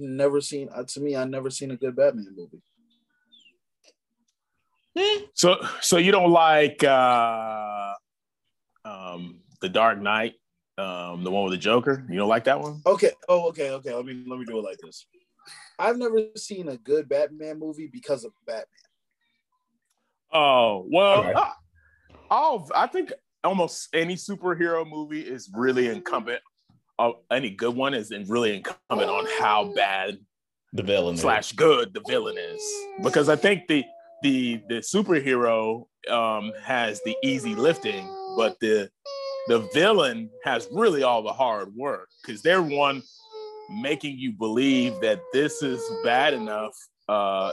I never seen. Uh, to me, I never seen a good Batman movie. So so you don't like uh um the Dark Knight, um, the one with the Joker? You don't like that one? Okay. Oh, okay. Okay. Let me let me do it like this. I've never seen a good Batman movie because of Batman. Oh well, okay. all I think almost any superhero movie is really incumbent. Uh, any good one is really incumbent on how bad the villain slash good the villain is, because I think the the the superhero um, has the easy lifting, but the the villain has really all the hard work because they're one making you believe that this is bad enough, uh,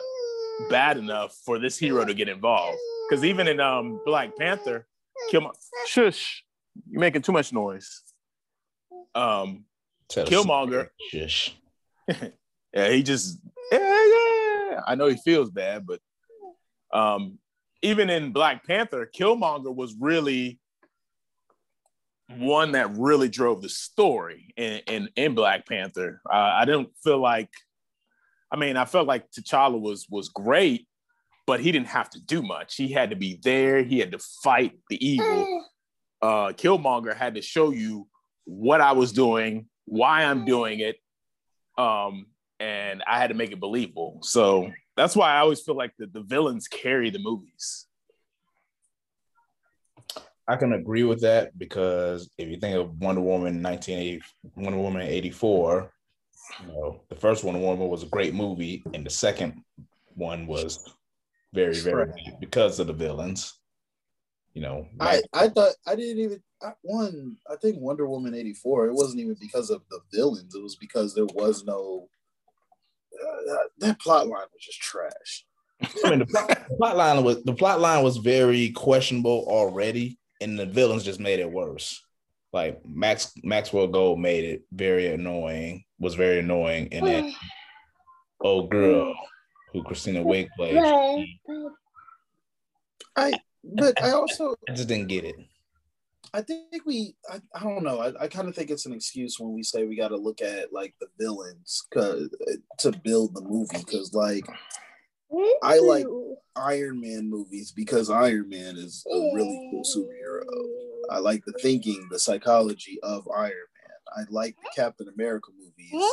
bad enough for this hero to get involved. Because even in um, Black Panther, Killmonger, shush, you're making too much noise. Um, Killmonger, shush. yeah, he just, yeah, yeah. I know he feels bad, but um, even in Black Panther, Killmonger was really one that really drove the story in in, in Black Panther. Uh, I didn't feel like, I mean, I felt like T'Challa was was great, but he didn't have to do much. He had to be there. He had to fight the evil. Uh, Killmonger had to show you what I was doing, why I'm doing it, um, and I had to make it believable. So that's why I always feel like the, the villains carry the movies. I can agree with that because if you think of Wonder Woman 1980, Wonder Woman 84, you know, the first Wonder Woman was a great movie, and the second one was very, very because of the villains. You know, I, I thought I didn't even I, one. I think Wonder Woman 84, it wasn't even because of the villains, it was because there was no uh, that plot line was just trash. I mean, the plot, the plot line was the plot line was very questionable already, and the villains just made it worse. Like Max Maxwell Gold made it very annoying. Was very annoying, and then old girl who Christina Wake played. I but I also I just didn't get it. I think we, I, I don't know. I, I kind of think it's an excuse when we say we got to look at like the villains to build the movie. Cause like, I like Iron Man movies because Iron Man is a really cool superhero. I like the thinking, the psychology of Iron Man. I like the Captain America movies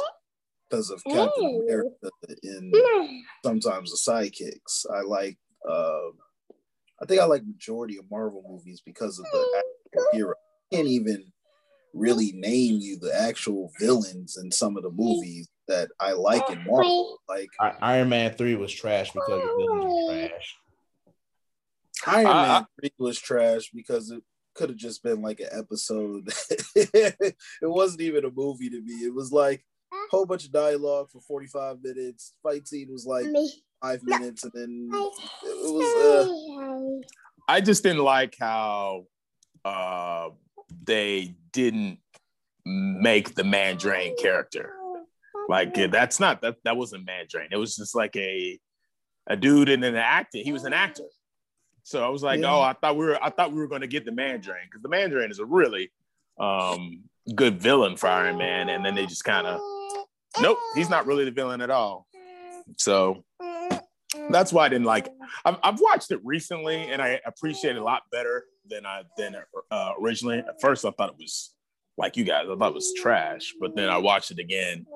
because of Captain America in sometimes the sidekicks. I like, uh, I think I like majority of Marvel movies because of the hero. I can't even really name you the actual villains in some of the movies that I like in Marvel. Like Iron Man three was trash because the villains were trash. Iron uh, Man three was trash because it could have just been like an episode. it wasn't even a movie to me. It was like a whole bunch of dialogue for 45 minutes. Fight scene was like five minutes, and then it was. Uh... I just didn't like how uh, they didn't make the Mandarin character. Like that's not that that wasn't Mandarin. It was just like a a dude and an actor. He was an actor. So I was like, yeah. oh, I thought we were I thought we were going to get the Mandarin because the Mandarin is a really um, good villain for Iron Man, and then they just kind of nope, he's not really the villain at all. So that's why I didn't like. I've, I've watched it recently, and I appreciate it a lot better than I than uh, originally. At first, I thought it was like you guys. I thought it was trash, but then I watched it again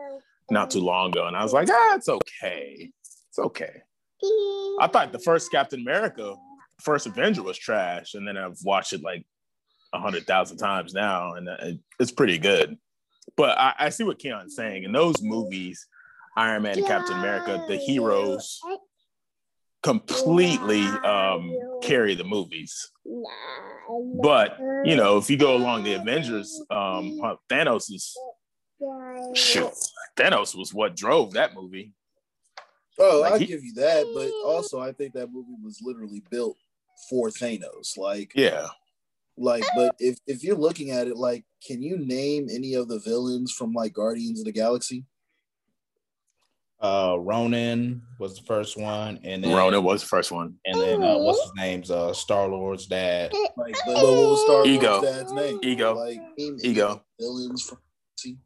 not too long ago, and I was like, ah, it's okay. It's okay. I thought the first Captain America, first Avenger was trash, and then I've watched it like a hundred thousand times now, and it's pretty good. But I, I see what Keon's saying. In those movies, Iron Man and Captain America, the heroes completely um, carry the movies. But you know, if you go along the Avengers, um, Thanos is shoot. Thanos was what drove that movie. Oh, like I give you that, but also I think that movie was literally built for Thanos. Like, yeah, like, but if if you're looking at it, like, can you name any of the villains from like Guardians of the Galaxy? Uh, Ronan was the first one, and then Ronan was the first one, and then uh, what's his name's uh Star Lord's dad. Like, but what was Star Ego. dad's name? Ego. Like, Ego. Villains from. See?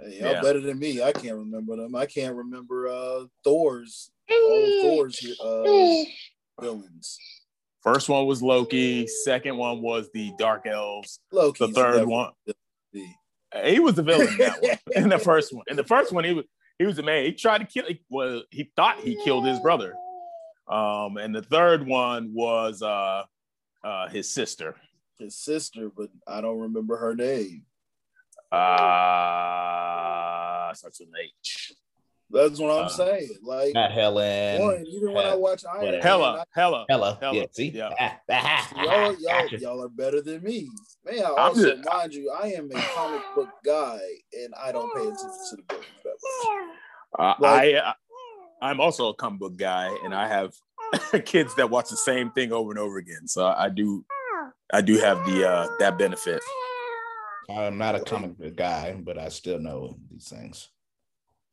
Hey, y'all yeah. better than me. I can't remember them. I can't remember uh Thor's all Thor's uh, villains. First one was Loki. Second one was the Dark Elves. Loki. The third one. He was the villain in that one. In the first one. In the first one, he was he was a man. He tried to kill. Well, he thought he killed his brother. Um, and the third one was uh, uh, his sister. His sister, but I don't remember her name. Uh, starts with an H. That's what I'm uh, saying. Like not Helen. Boy, even when I watch Iron Man, Hela, Hela, Hela, Hela. Yeah, see, yeah. y'all, y'all, y'all are better than me. Man, I also just, mind you, I am a comic book guy, and I don't pay attention to the book that much. Uh, like, I, I'm also a comic book guy, and I have kids that watch the same thing over and over again. So I do, I do have the uh, that benefit. I'm not a comic book guy, but I still know these things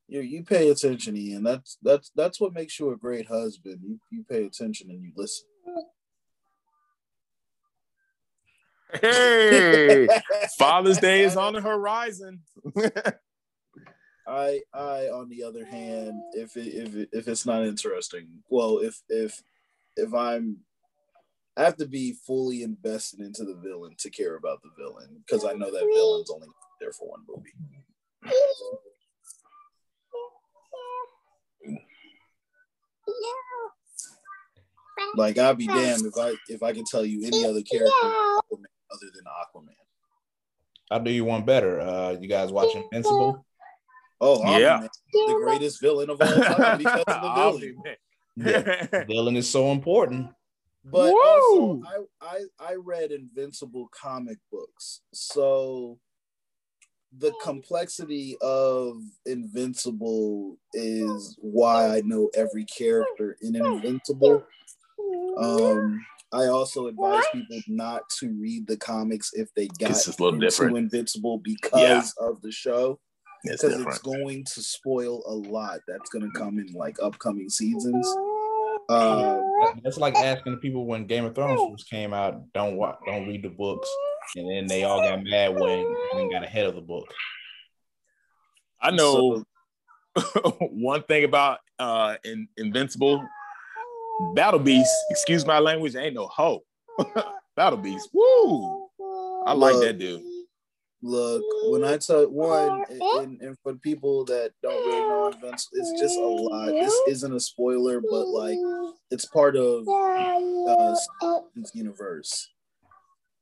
you you pay attention, Ian. That's that's that's what makes you a great husband. You you pay attention and you listen. Hey, Father's Day is on the horizon. I I on the other hand, if it, if it, if it's not interesting, well, if if if I'm I have to be fully invested into the villain to care about the villain because I know that villain's only there for one movie. Like I'd be damned if I if I can tell you any other character other than Aquaman. I'll do you one better. Uh, you guys watching Invincible? Oh yeah, the greatest villain of all time because of the villain. yeah. villain is so important. But also, I, I I read Invincible comic books, so the complexity of Invincible is why I know every character in Invincible. Um, I also advise people not to read the comics if they got into different. Invincible because yeah. of the show. Because it's, it's going to spoil a lot that's going to come in like upcoming seasons. Uh, that's like asking people when Game of Thrones first came out, don't watch, don't read the books and then they all got mad when they got ahead of the book. I know so, one thing about uh in, Invincible, Battle Beast. Excuse my language, ain't no hope. Battle Beast, woo! I look, like that dude. Look, when I tell one, and, and for people that don't really know Invincible, it's just a lot. This isn't a spoiler, but like it's part of uh, universe.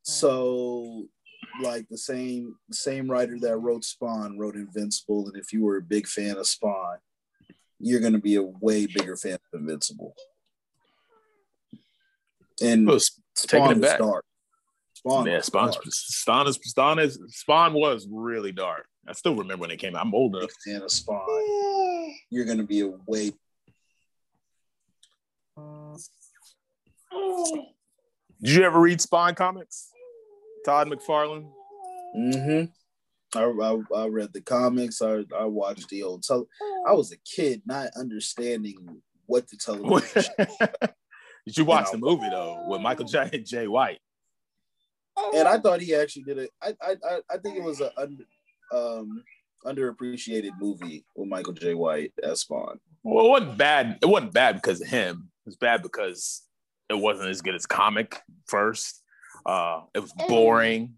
So like the same same writer that wrote Spawn wrote Invincible, and if you were a big fan of Spawn, you're gonna be a way bigger fan of Invincible. And oh, Spawn was dark. Spawn, yeah, Spawn. Spawn, is, Spawn is Spawn was really dark. I still remember when it came out. I'm older. enough. Fan of Spawn, you're gonna be a way. Did you ever read Spawn comics? Todd McFarlane. Mm-hmm. I, I, I, read the comics. I, I watched the old. Tele- I was a kid, not understanding what the television. did you watch the movie though with Michael J. Jai White? And I thought he actually did it. I I I think it was a um underappreciated movie with Michael J. White as Spawn. Well, it wasn't bad. It wasn't bad because of him. It was bad because it wasn't as good as comic first. Uh, it was boring.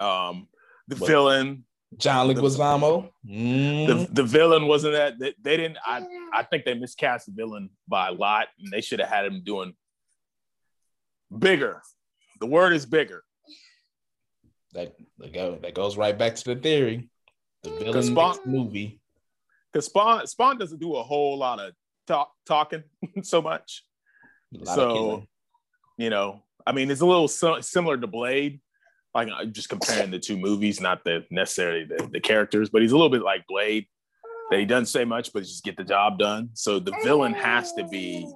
Um, the what? villain, John Leguizamo. The, mm. the, the, villain wasn't that they, they, didn't. I I think they miscast the villain by a lot, and they should have had him doing bigger. The word is bigger. That go, that goes right back to the theory. The villain Spawn, movie. Because Spawn Spawn doesn't do a whole lot of talk talking so much. So you know, I mean, it's a little similar to Blade. Like I'm just comparing the two movies, not the necessarily the, the characters, but he's a little bit like Blade. That he doesn't say much, but just get the job done. So the villain has to be.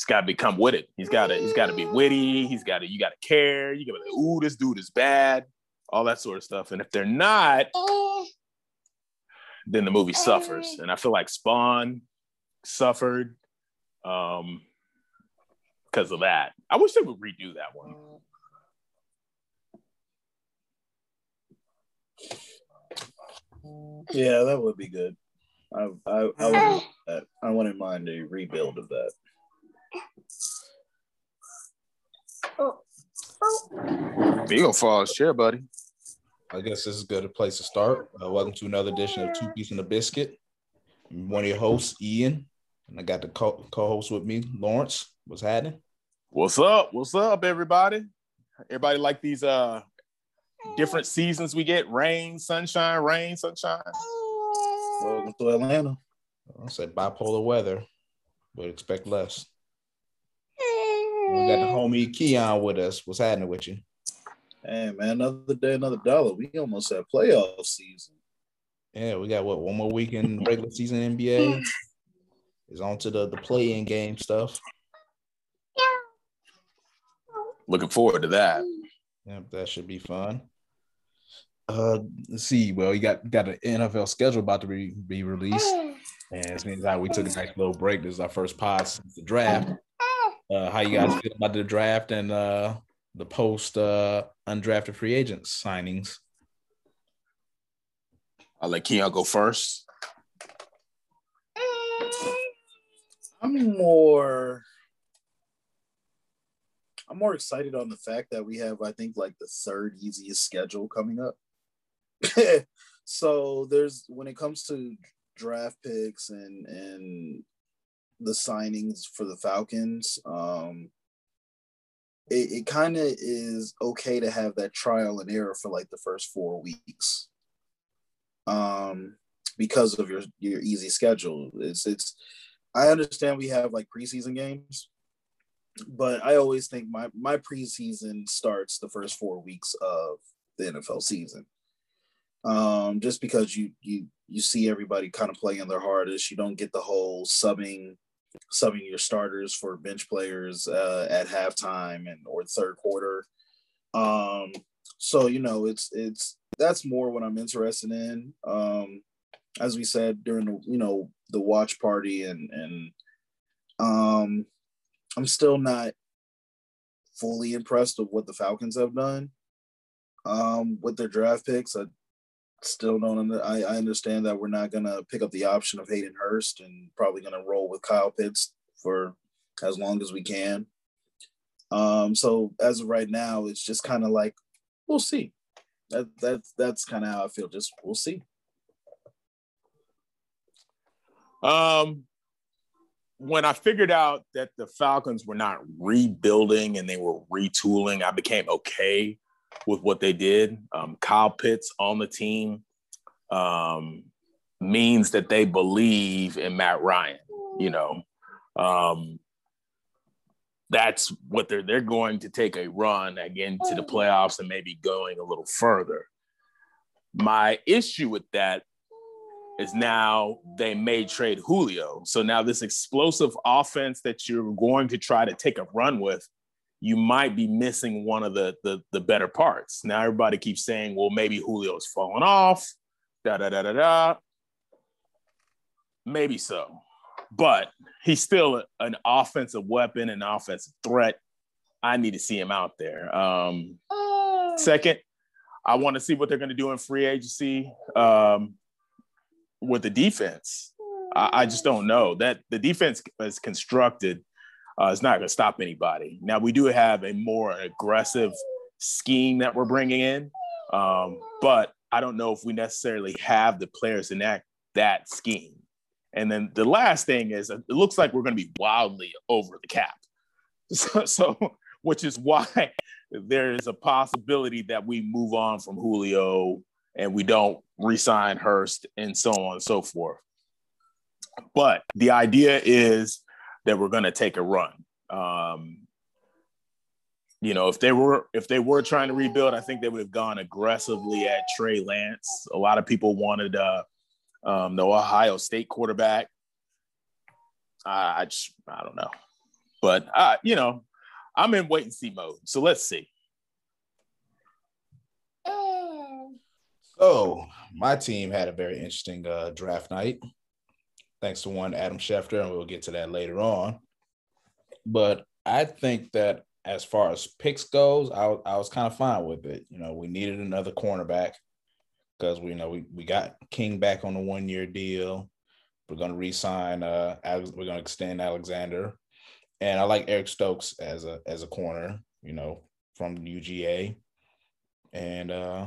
He's got to become with it. He's got to. He's got to be witty. He's got to. You got to care. You got to be like, ooh, this dude is bad. All that sort of stuff. And if they're not, then the movie suffers. And I feel like Spawn suffered. Um, because of that. I wish they would redo that one. Yeah, that would be good. I I I, would, I wouldn't mind a rebuild of that. You gonna fall chair, buddy? I guess this is a good place to start. Uh, welcome to another edition of Two Piece and a Biscuit. I'm one of your hosts, Ian, and I got the co- co-host with me, Lawrence. What's happening? What's up? What's up, everybody? Everybody like these uh different seasons we get? Rain, sunshine, rain, sunshine. Welcome to Atlanta. I said bipolar weather, but expect less. We got the homie Keon with us. What's happening with you? Hey man, another day, another dollar. We almost have playoff season. Yeah, we got what one more week in regular season NBA. Is on to the the play in game stuff. Looking forward to that. Yeah, that should be fun. Uh, let's see. Well, you got got an NFL schedule about to be, be released, and it means that we took a nice little break. This is our first pod since the draft. Uh, how you guys feel about the draft and uh, the post uh, undrafted free agents signings? I'll let Keon go first. I'm more I'm more excited on the fact that we have, I think, like the third easiest schedule coming up. so there's when it comes to draft picks and and the signings for the Falcons, um, it, it kind of is okay to have that trial and error for like the first four weeks. Um, because of your your easy schedule. It's it's I understand we have like preseason games, but I always think my my preseason starts the first four weeks of the NFL season. Um, just because you you you see everybody kind of playing their hardest, you don't get the whole subbing subbing your starters for bench players uh, at halftime and or third quarter. Um, so you know it's it's that's more what I'm interested in. Um, as we said during the you know the watch party and and um I'm still not fully impressed with what the Falcons have done um, with their draft picks. I still don't. I, I understand that we're not gonna pick up the option of Hayden Hurst and probably gonna roll with Kyle Pitts for as long as we can. Um, so as of right now, it's just kind of like we'll see. That that's that's kind of how I feel. Just we'll see. Um, when I figured out that the Falcons were not rebuilding and they were retooling, I became okay with what they did. Um, Kyle Pitts on the team um, means that they believe in Matt Ryan. You know, um, that's what they're they're going to take a run again to the playoffs and maybe going a little further. My issue with that is now they may trade Julio. So now this explosive offense that you're going to try to take a run with, you might be missing one of the the, the better parts. Now everybody keeps saying, well, maybe Julio's falling off. Da da da da da. Maybe so, but he's still an offensive weapon, an offensive threat. I need to see him out there. Um, second, I want to see what they're going to do in free agency. Um, with the defense. I, I just don't know that the defense is constructed uh, is not going to stop anybody. Now we do have a more aggressive scheme that we're bringing in, um, but I don't know if we necessarily have the players enact that scheme. And then the last thing is, it looks like we're going to be wildly over the cap. So, so, which is why there is a possibility that we move on from Julio and we don't resign Hurst and so on and so forth. But the idea is that we're going to take a run. Um, you know, if they were if they were trying to rebuild, I think they would have gone aggressively at Trey Lance. A lot of people wanted uh, um, the Ohio State quarterback. Uh, I just I don't know, but uh, you know, I'm in wait and see mode. So let's see. So my team had a very interesting uh, draft night, thanks to one Adam Schefter, and we'll get to that later on. But I think that as far as picks goes, I, I was kind of fine with it. You know, we needed another cornerback. because we you know we, we got King back on a one year deal. We're gonna re-sign. Uh, we're gonna extend Alexander, and I like Eric Stokes as a as a corner. You know, from UGA, and uh,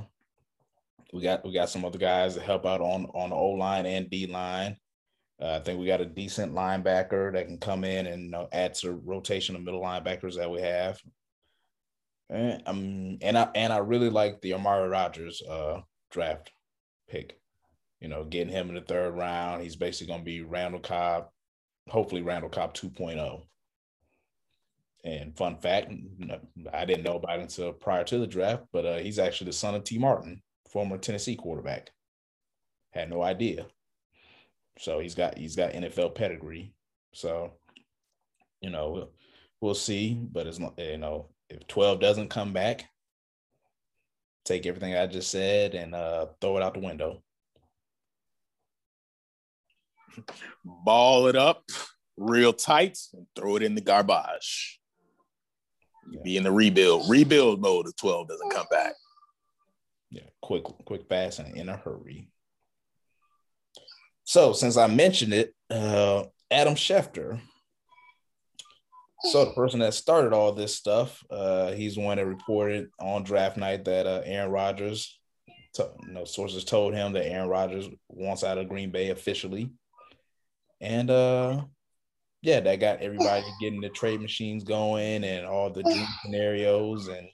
we got we got some other guys to help out on on the O line and D line. Uh, I think we got a decent linebacker that can come in and you know, add to rotation of middle linebackers that we have. And um, and I and I really like the Amari Rodgers uh draft pick. You know, getting him in the third round. He's basically going to be Randall Cobb, hopefully Randall Cobb 2.0. And fun fact, I didn't know about it until prior to the draft, but uh, he's actually the son of Tee Martin, former Tennessee quarterback. Had no idea. So he's got he's got NFL pedigree. So, you know, we'll, we'll see. But it's you know, if 12 doesn't come back, take everything I just said and uh, throw it out the window. Ball it up real tight and throw it in the garbage. Yeah. Be in the rebuild, rebuild mode if 12 doesn't come back. Yeah, quick, quick, fast, and in a hurry. So, since I mentioned it, uh, Adam Schefter. So, the person that started all this stuff, uh, he's the one that reported on draft night that uh, Aaron Rodgers, to, you know, sources told him that Aaron Rodgers wants out of Green Bay officially. And uh, yeah, that got everybody getting the trade machines going and all the dream scenarios and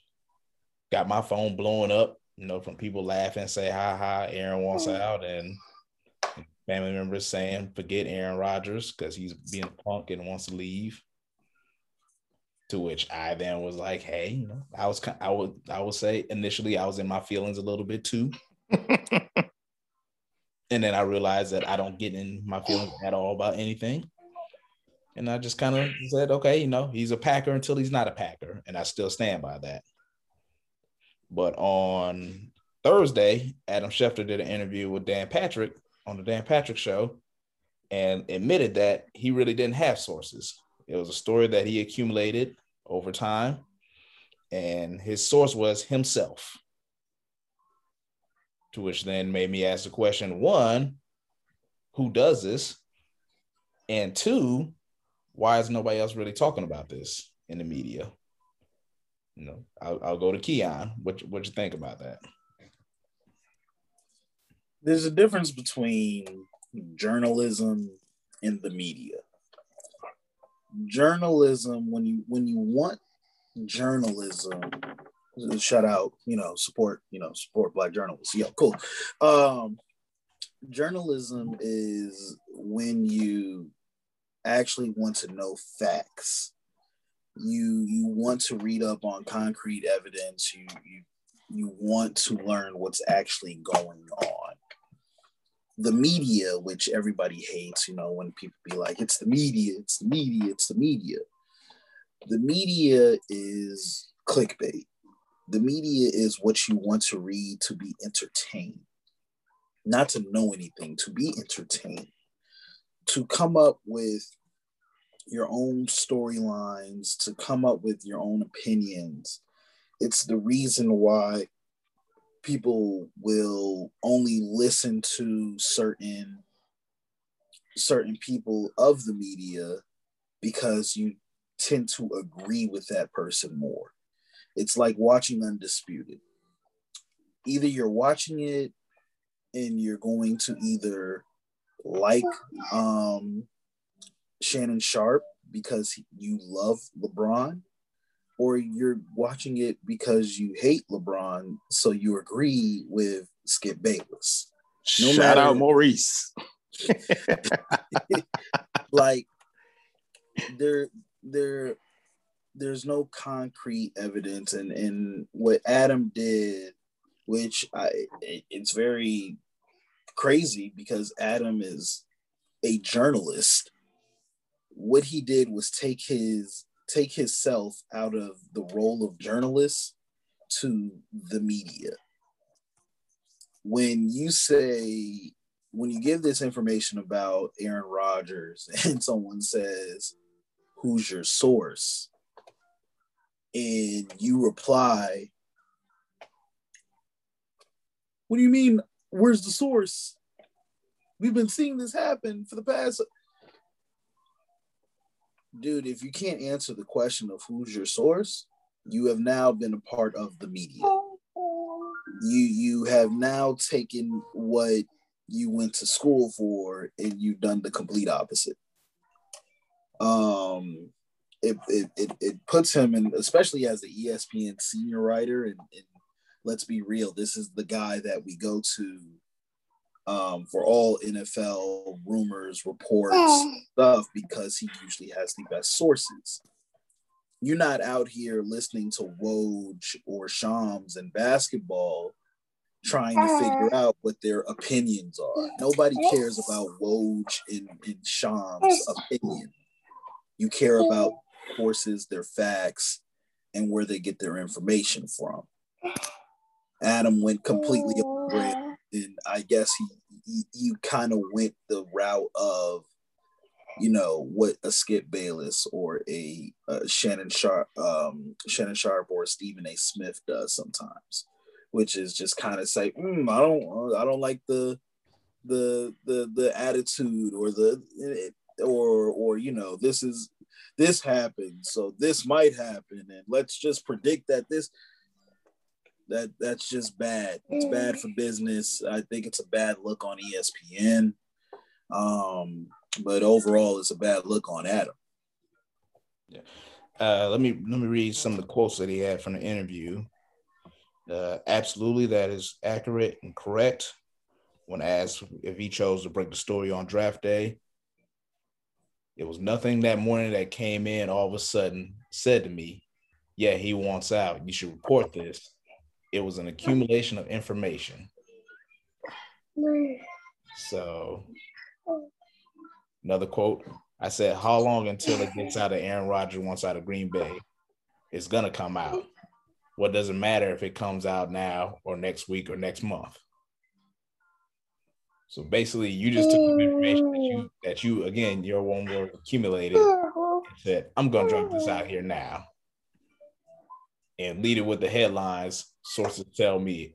got my phone blowing up, you know, from people laughing, say, ha ha, Aaron wants out. And family members saying, forget Aaron Rodgers because he's being a punk and wants to leave. To which I then was like, hey, you know, I was I would I would say initially I was in my feelings a little bit too. and then I realized that I don't get in my feelings at all about anything. And I just kind of said, okay, you know, he's a Packer until he's not a Packer. And I still stand by that. But on Thursday, Adam Schefter did an interview with Dan Patrick on the Dan Patrick show and admitted that he really didn't have sources. It was a story that he accumulated over time. And his source was himself. To which then made me ask the question one, who does this? And two, why is nobody else really talking about this in the media? You know, I'll, I'll go to Keon. What what you think about that? There's a difference between journalism and the media. Journalism, when you when you want journalism, shout out, you know, support, you know, support black journalists. Yeah, cool. Um, journalism is when you actually want to know facts. You you want to read up on concrete evidence. You you you want to learn what's actually going on. The media, which everybody hates, you know, when people be like, it's the media, it's the media, it's the media. The media is clickbait. The media is what you want to read to be entertained, not to know anything, to be entertained to come up with your own storylines, to come up with your own opinions. It's the reason why people will only listen to certain certain people of the media because you tend to agree with that person more. It's like watching Undisputed. Either you're watching it and you're going to either like um, Shannon Sharpe because you love LeBron, or you're watching it because you hate LeBron, so you agree with Skip Bayless. No Shout matter, out Maurice. like there, there, there's no concrete evidence, and and what Adam did, which I, it's very crazy because Adam is a journalist. What he did was take his take himself out of the role of journalist to the media. When you say when you give this information about Aaron Rodgers and someone says, Who's your source? And you reply, What do you mean where's the source? We've been seeing this happen for the past. Dude, if you can't answer the question of who's your source, you have now been a part of the media. You you have now taken what you went to school for and you've done the complete opposite. Um it it, it, it puts him in especially as the ESPN senior writer and, and let's be real, this is the guy that we go to um, for all NFL rumors, reports, stuff, because he usually has the best sources. You're not out here listening to Woj or Shams and basketball trying to figure out what their opinions are. Nobody cares about Woj and, and Shams' opinion. You care about sources, their facts, and where they get their information from. Adam went completely over and I guess he, he, he kind of went the route of, you know, what a Skip Bayless or a, a Shannon Sharpe, um, Shannon Sharpe or Stephen A. Smith does sometimes, which is just kind of say, mm, I don't, I don't like the, the, the, the attitude or the, or, or you know, this is this happened, so this might happen, and let's just predict that this that that's just bad. It's bad for business. I think it's a bad look on ESPN. Um, but overall, it's a bad look on Adam. Yeah. Uh, let me let me read some of the quotes that he had from the interview. Uh, absolutely, that is accurate and correct. When asked if he chose to break the story on draft day, it was nothing that morning that came in all of a sudden said to me, "Yeah, he wants out. You should report this." It was an accumulation of information. So, another quote I said, How long until it gets out of Aaron Rodgers wants out of Green Bay? It's going to come out. What does it matter if it comes out now or next week or next month? So basically, you just took the information that you, that you again, your one word accumulated and said, I'm going to drop this out here now and lead it with the headlines. Sources tell me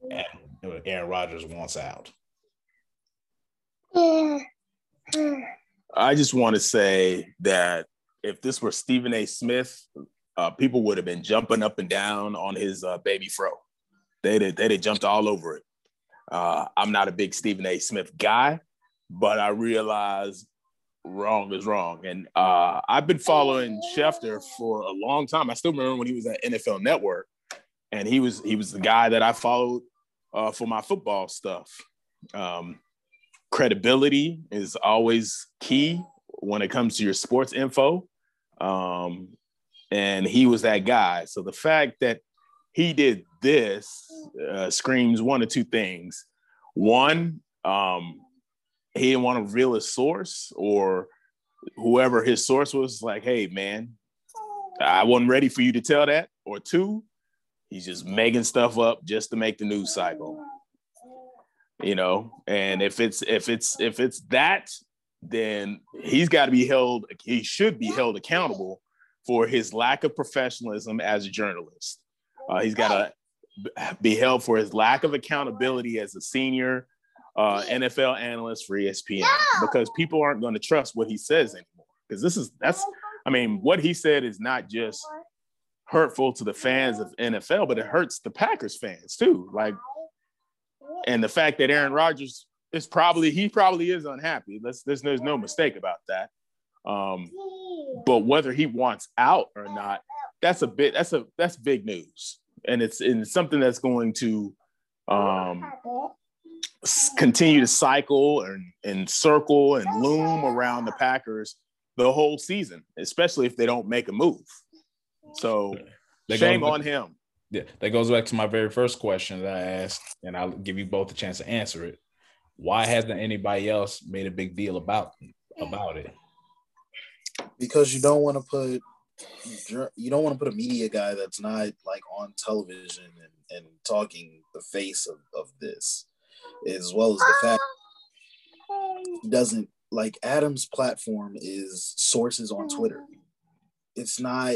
Aaron Rodgers wants out. I just want to say that if this were Stephen A. Smith, uh, people would have been jumping up and down on his uh, baby fro. They'd have, they'd have jumped all over it. Uh, I'm not a big Stephen A. Smith guy, but I realize wrong is wrong. And uh, I've been following Schefter for a long time. I still remember when he was at NFL Network, and he was he was the guy that I followed uh, for my football stuff. Um, credibility is always key when it comes to your sports info, um, and he was that guy. So the fact that he did this uh, screams one or two things. One, um, he didn't want to reveal his source or whoever his source was like, hey, man, I wasn't ready for you to tell that. Or two, he's just making stuff up just to make the news cycle. You know, and if it's if it's if it's that, then he's got to be held, he should be held accountable for his lack of professionalism as a journalist. Uh, he's got to be held for his lack of accountability as a senior uh, NFL analyst for ESPN because people aren't going to trust what he says anymore. Because this is that's I mean, what he said is not just hurtful to the fans of NFL, but it hurts the Packers fans too. Like, and the fact that Aaron Rodgers is probably he probably is unhappy. Let's there's there's no mistake about that. Um, but whether he wants out or not, that's a bit that's a that's big news, and it's and it's something that's going to um continue to cycle and, and circle and loom around the Packers the whole season, especially if they don't make a move. So that shame on him. Yeah, that goes back to my very first question that I asked, and I'll give you both a chance to answer it. Why hasn't anybody else made a big deal about about it? Because you don't want to put you don't want to put a media guy that's not like on television and, and talking the face of, of this as well as the fact he doesn't like Adam's platform is sources on Twitter. It's not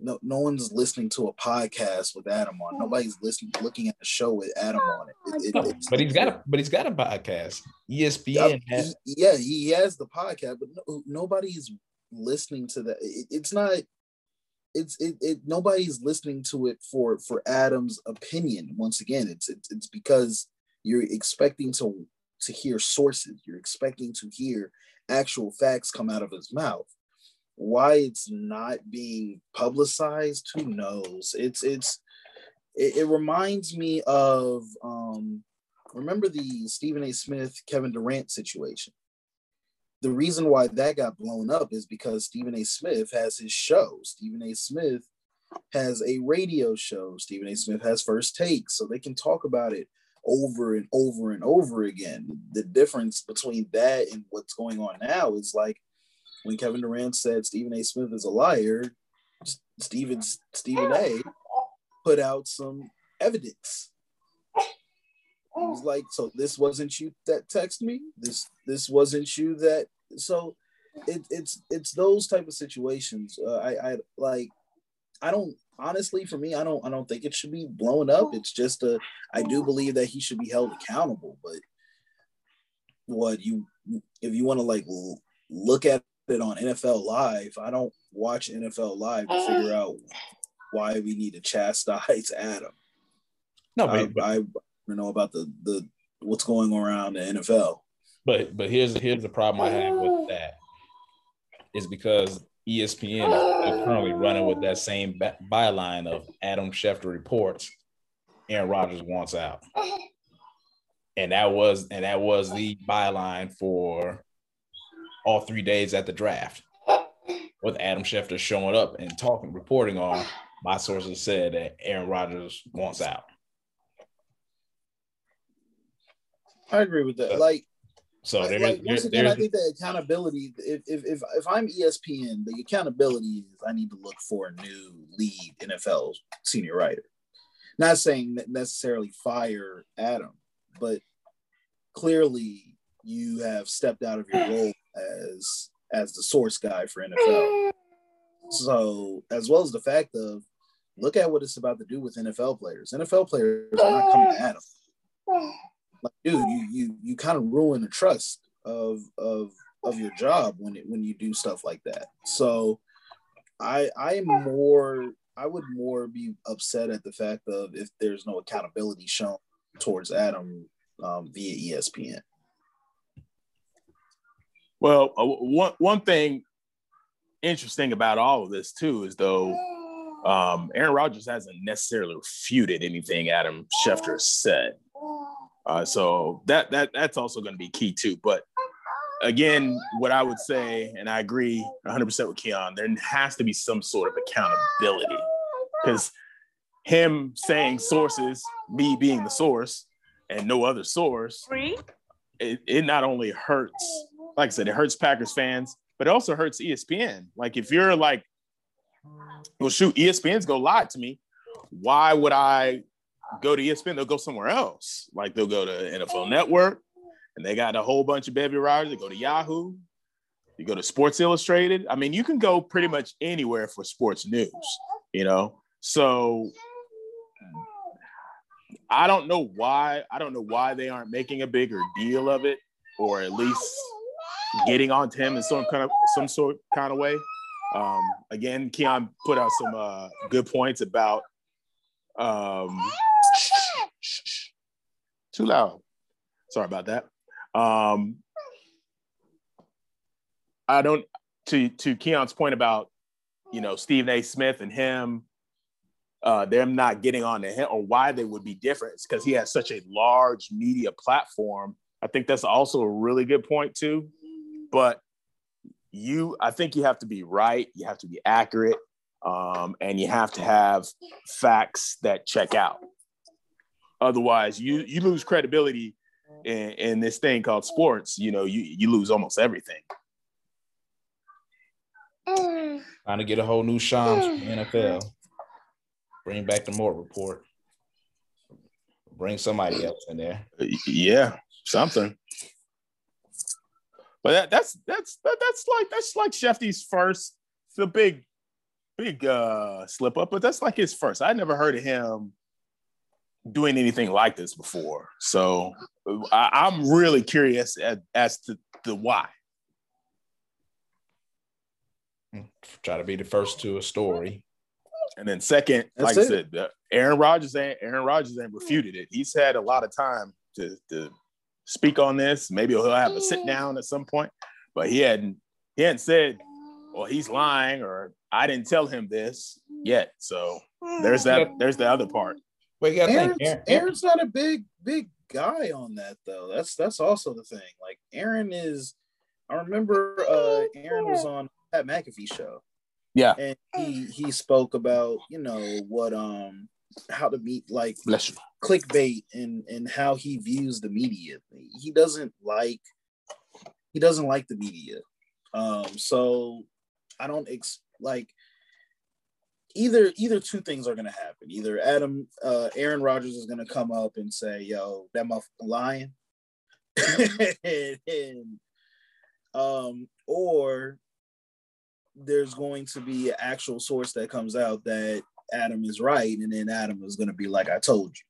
no no one's listening to a podcast with Adam on. Nobody's listening looking at a show with Adam on it. Oh, it, it but he's got a but he's got a podcast. ESPN. Has- he, yeah, he has the podcast, but no, nobody's listening to that. It, it's not. It's it, it. Nobody's listening to it for for Adam's opinion. Once again, it's it's, it's because you're expecting to to hear sources. You're expecting to hear actual facts come out of his mouth why it's not being publicized, who knows? It's it's it, it reminds me of um remember the Stephen A. Smith, Kevin Durant situation. The reason why that got blown up is because Stephen A. Smith has his show. Stephen A. Smith has a radio show. Stephen A. Smith has first takes, so they can talk about it over and over and over again. The difference between that and what's going on now is like when Kevin Durant said Stephen A. Smith is a liar, Stephen Stephen A. put out some evidence. He was like, "So this wasn't you that text me. This this wasn't you that." So it, it's it's those type of situations. Uh, I I like. I don't honestly for me. I don't I don't think it should be blown up. It's just a. I do believe that he should be held accountable, but what you if you want to like look at it on NFL Live. I don't watch NFL Live to figure out why we need to chastise Adam. No, but, I, but, I know about the the what's going around the NFL. But but here's here's the problem I have with ah. that is because ESPN is currently running with that same byline of Adam Schefter reports Aaron Rodgers wants out. Uh-huh. And that was and that was the byline for all three days at the draft with Adam Schefter showing up and talking, reporting on my sources said that Aaron Rodgers wants out. I agree with that. Like, so there, like, once again, I think the accountability. If, if if if I'm ESPN, the accountability is I need to look for a new lead NFL senior writer. Not saying that necessarily fire Adam, but clearly you have stepped out of your role as as the source guy for NFL. So as well as the fact of look at what it's about to do with NFL players. NFL players are not coming at him. Like, dude, you you you kind of ruin the trust of of of your job when it when you do stuff like that. So I I am more I would more be upset at the fact of if there's no accountability shown towards Adam um, via ESPN. Well, uh, one one thing interesting about all of this too is though um, Aaron Rodgers hasn't necessarily refuted anything Adam Schefter said. Uh, so that that that's also going to be key too. But again, what I would say, and I agree 100% with Keon, there has to be some sort of accountability because him saying sources, me being the source, and no other source, it, it not only hurts like I said, it hurts Packers fans, but it also hurts ESPN. Like if you're like, well, shoot, ESPN's go lie to me. Why would I go to ESPN? They'll go somewhere else. Like they'll go to NFL Network, and they got a whole bunch of baby riders. They go to Yahoo. You go to Sports Illustrated. I mean, you can go pretty much anywhere for sports news. You know, so I don't know why. I don't know why they aren't making a bigger deal of it, or at least getting onto him in some kind of some sort kind of way. Um, again, Keon put out some uh, good points about um, too loud. Sorry about that. Um, I don't to to Keon's point about you know Stephen A. Smith and him, uh, them not getting on to him or why they would be different. Because he has such a large media platform. I think that's also a really good point too but you i think you have to be right you have to be accurate um, and you have to have facts that check out otherwise you you lose credibility in, in this thing called sports you know you you lose almost everything trying to get a whole new Shams from NFL. Bring back the Mort report. Bring somebody else in there. Yeah, something. But that, that's that's that, that's like that's like Schefty's first the big big uh slip up, but that's like his first. I never heard of him doing anything like this before. So I, am really curious as, as to the why. Try to be the first to a story. And then second, That's like it. I said, Aaron Rodgers ain't Aaron Rodgers ain't refuted it. He's had a lot of time to, to speak on this. Maybe he'll have a sit down at some point, but he hadn't he hadn't said, well, he's lying or I didn't tell him this yet. So there's that. There's the other part. Wait, you Aaron's, Aaron, Aaron's not a big big guy on that though. That's that's also the thing. Like Aaron is. I remember uh Aaron was on Pat McAfee show. Yeah, and he he spoke about you know what um how to meet like clickbait and and how he views the media. He doesn't like he doesn't like the media. Um, so I don't ex- like either either two things are gonna happen. Either Adam uh Aaron Rodgers is gonna come up and say, yo, that motherfucker lying. and, and, um, or there's going to be an actual source that comes out that Adam is right, and then Adam is gonna be like, I told you.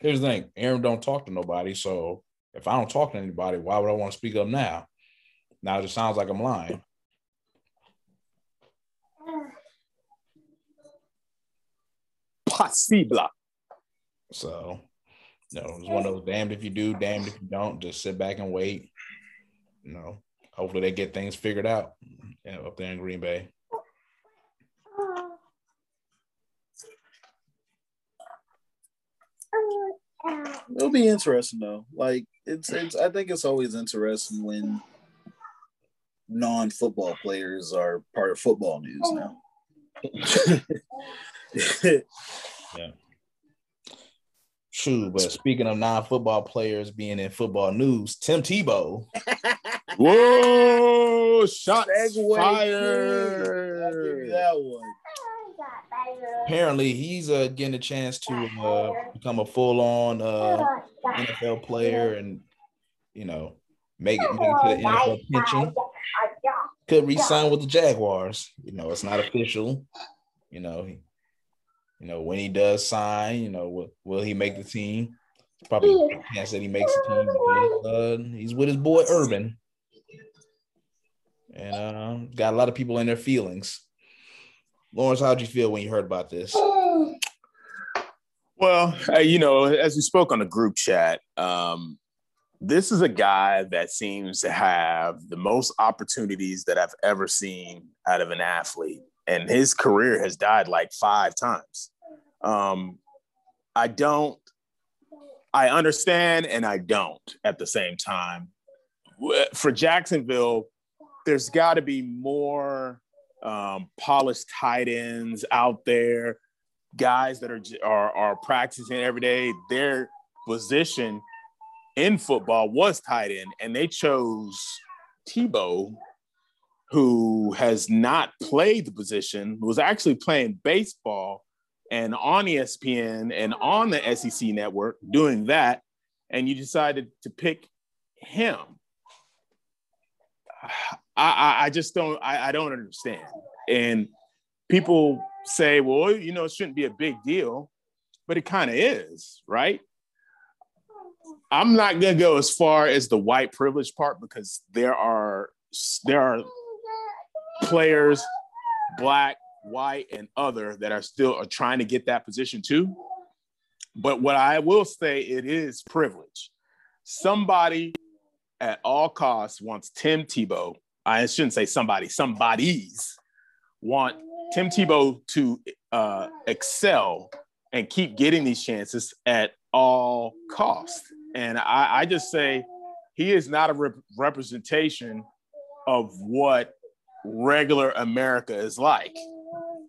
Here's the thing, Aaron don't talk to nobody, so if I don't talk to anybody, why would I want to speak up now? Now it just sounds like I'm lying. Possible. So, you know, it's one of those damned if you do, damned if you don't. Just sit back and wait. You know, hopefully they get things figured out you know, up there in Green Bay. It'll be interesting though. Like it's it's I think it's always interesting when non-football players are part of football news now. yeah. True, but speaking of non-football players being in football news, Tim Tebow. Whoa! Shot fired. That one. Apparently, he's uh, getting a chance to uh, become a full-on uh, NFL player, and you know, make it, make it to the NFL pension could resign with the Jaguars. You know, it's not official. You know, he, you know when he does sign, you know, will, will he make the team? Probably a chance that he makes the team. Uh, he's with his boy Urban, and uh, got a lot of people in their feelings. Lawrence, how'd you feel when you heard about this? Well, you know, as we spoke on the group chat, um, this is a guy that seems to have the most opportunities that I've ever seen out of an athlete. And his career has died like five times. Um, I don't, I understand and I don't at the same time. For Jacksonville, there's got to be more um, polished tight ends out there, guys that are, are, are practicing every day. Their position in football was tight end, and they chose Tebow, who has not played the position, was actually playing baseball and on ESPN and on the SEC network doing that, and you decided to pick him. I, I, I just don't I, I don't understand. And people say, well, you know, it shouldn't be a big deal, but it kind of is, right? I'm not gonna go as far as the white privilege part because there are there are players, black, white, and other that are still are trying to get that position too. But what I will say, it is privilege. Somebody at all costs wants Tim Tebow. I shouldn't say somebody, somebody's want Tim Tebow to uh, excel and keep getting these chances at all costs. And I, I just say he is not a rep- representation of what regular America is like,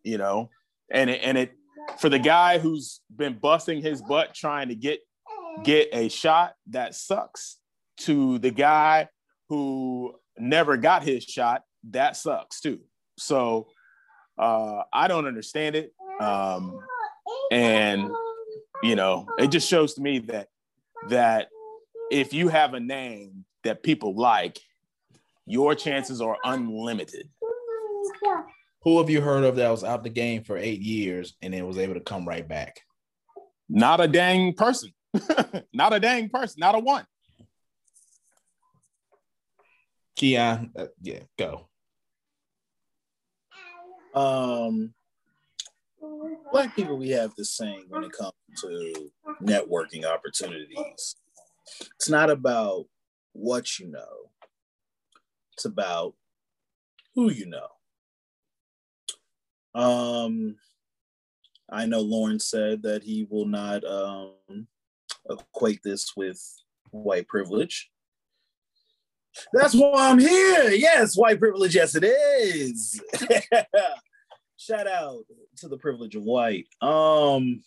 you know, and it, and it for the guy who's been busting his butt trying to get get a shot that sucks to the guy who never got his shot that sucks too so uh, i don't understand it um, and you know it just shows to me that that if you have a name that people like, your chances are unlimited. Who have you heard of that was out the game for eight years and then was able to come right back? Not a dang person. not a dang person. Not a one. Keon, uh, yeah, go. Um, black people, we have this saying when it comes to networking opportunities. It's not about what you know, it's about who you know. Um, I know Lawrence said that he will not um, equate this with white privilege. That's why I'm here. Yes, white privilege. Yes, it is. Shout out to the privilege of white. Um,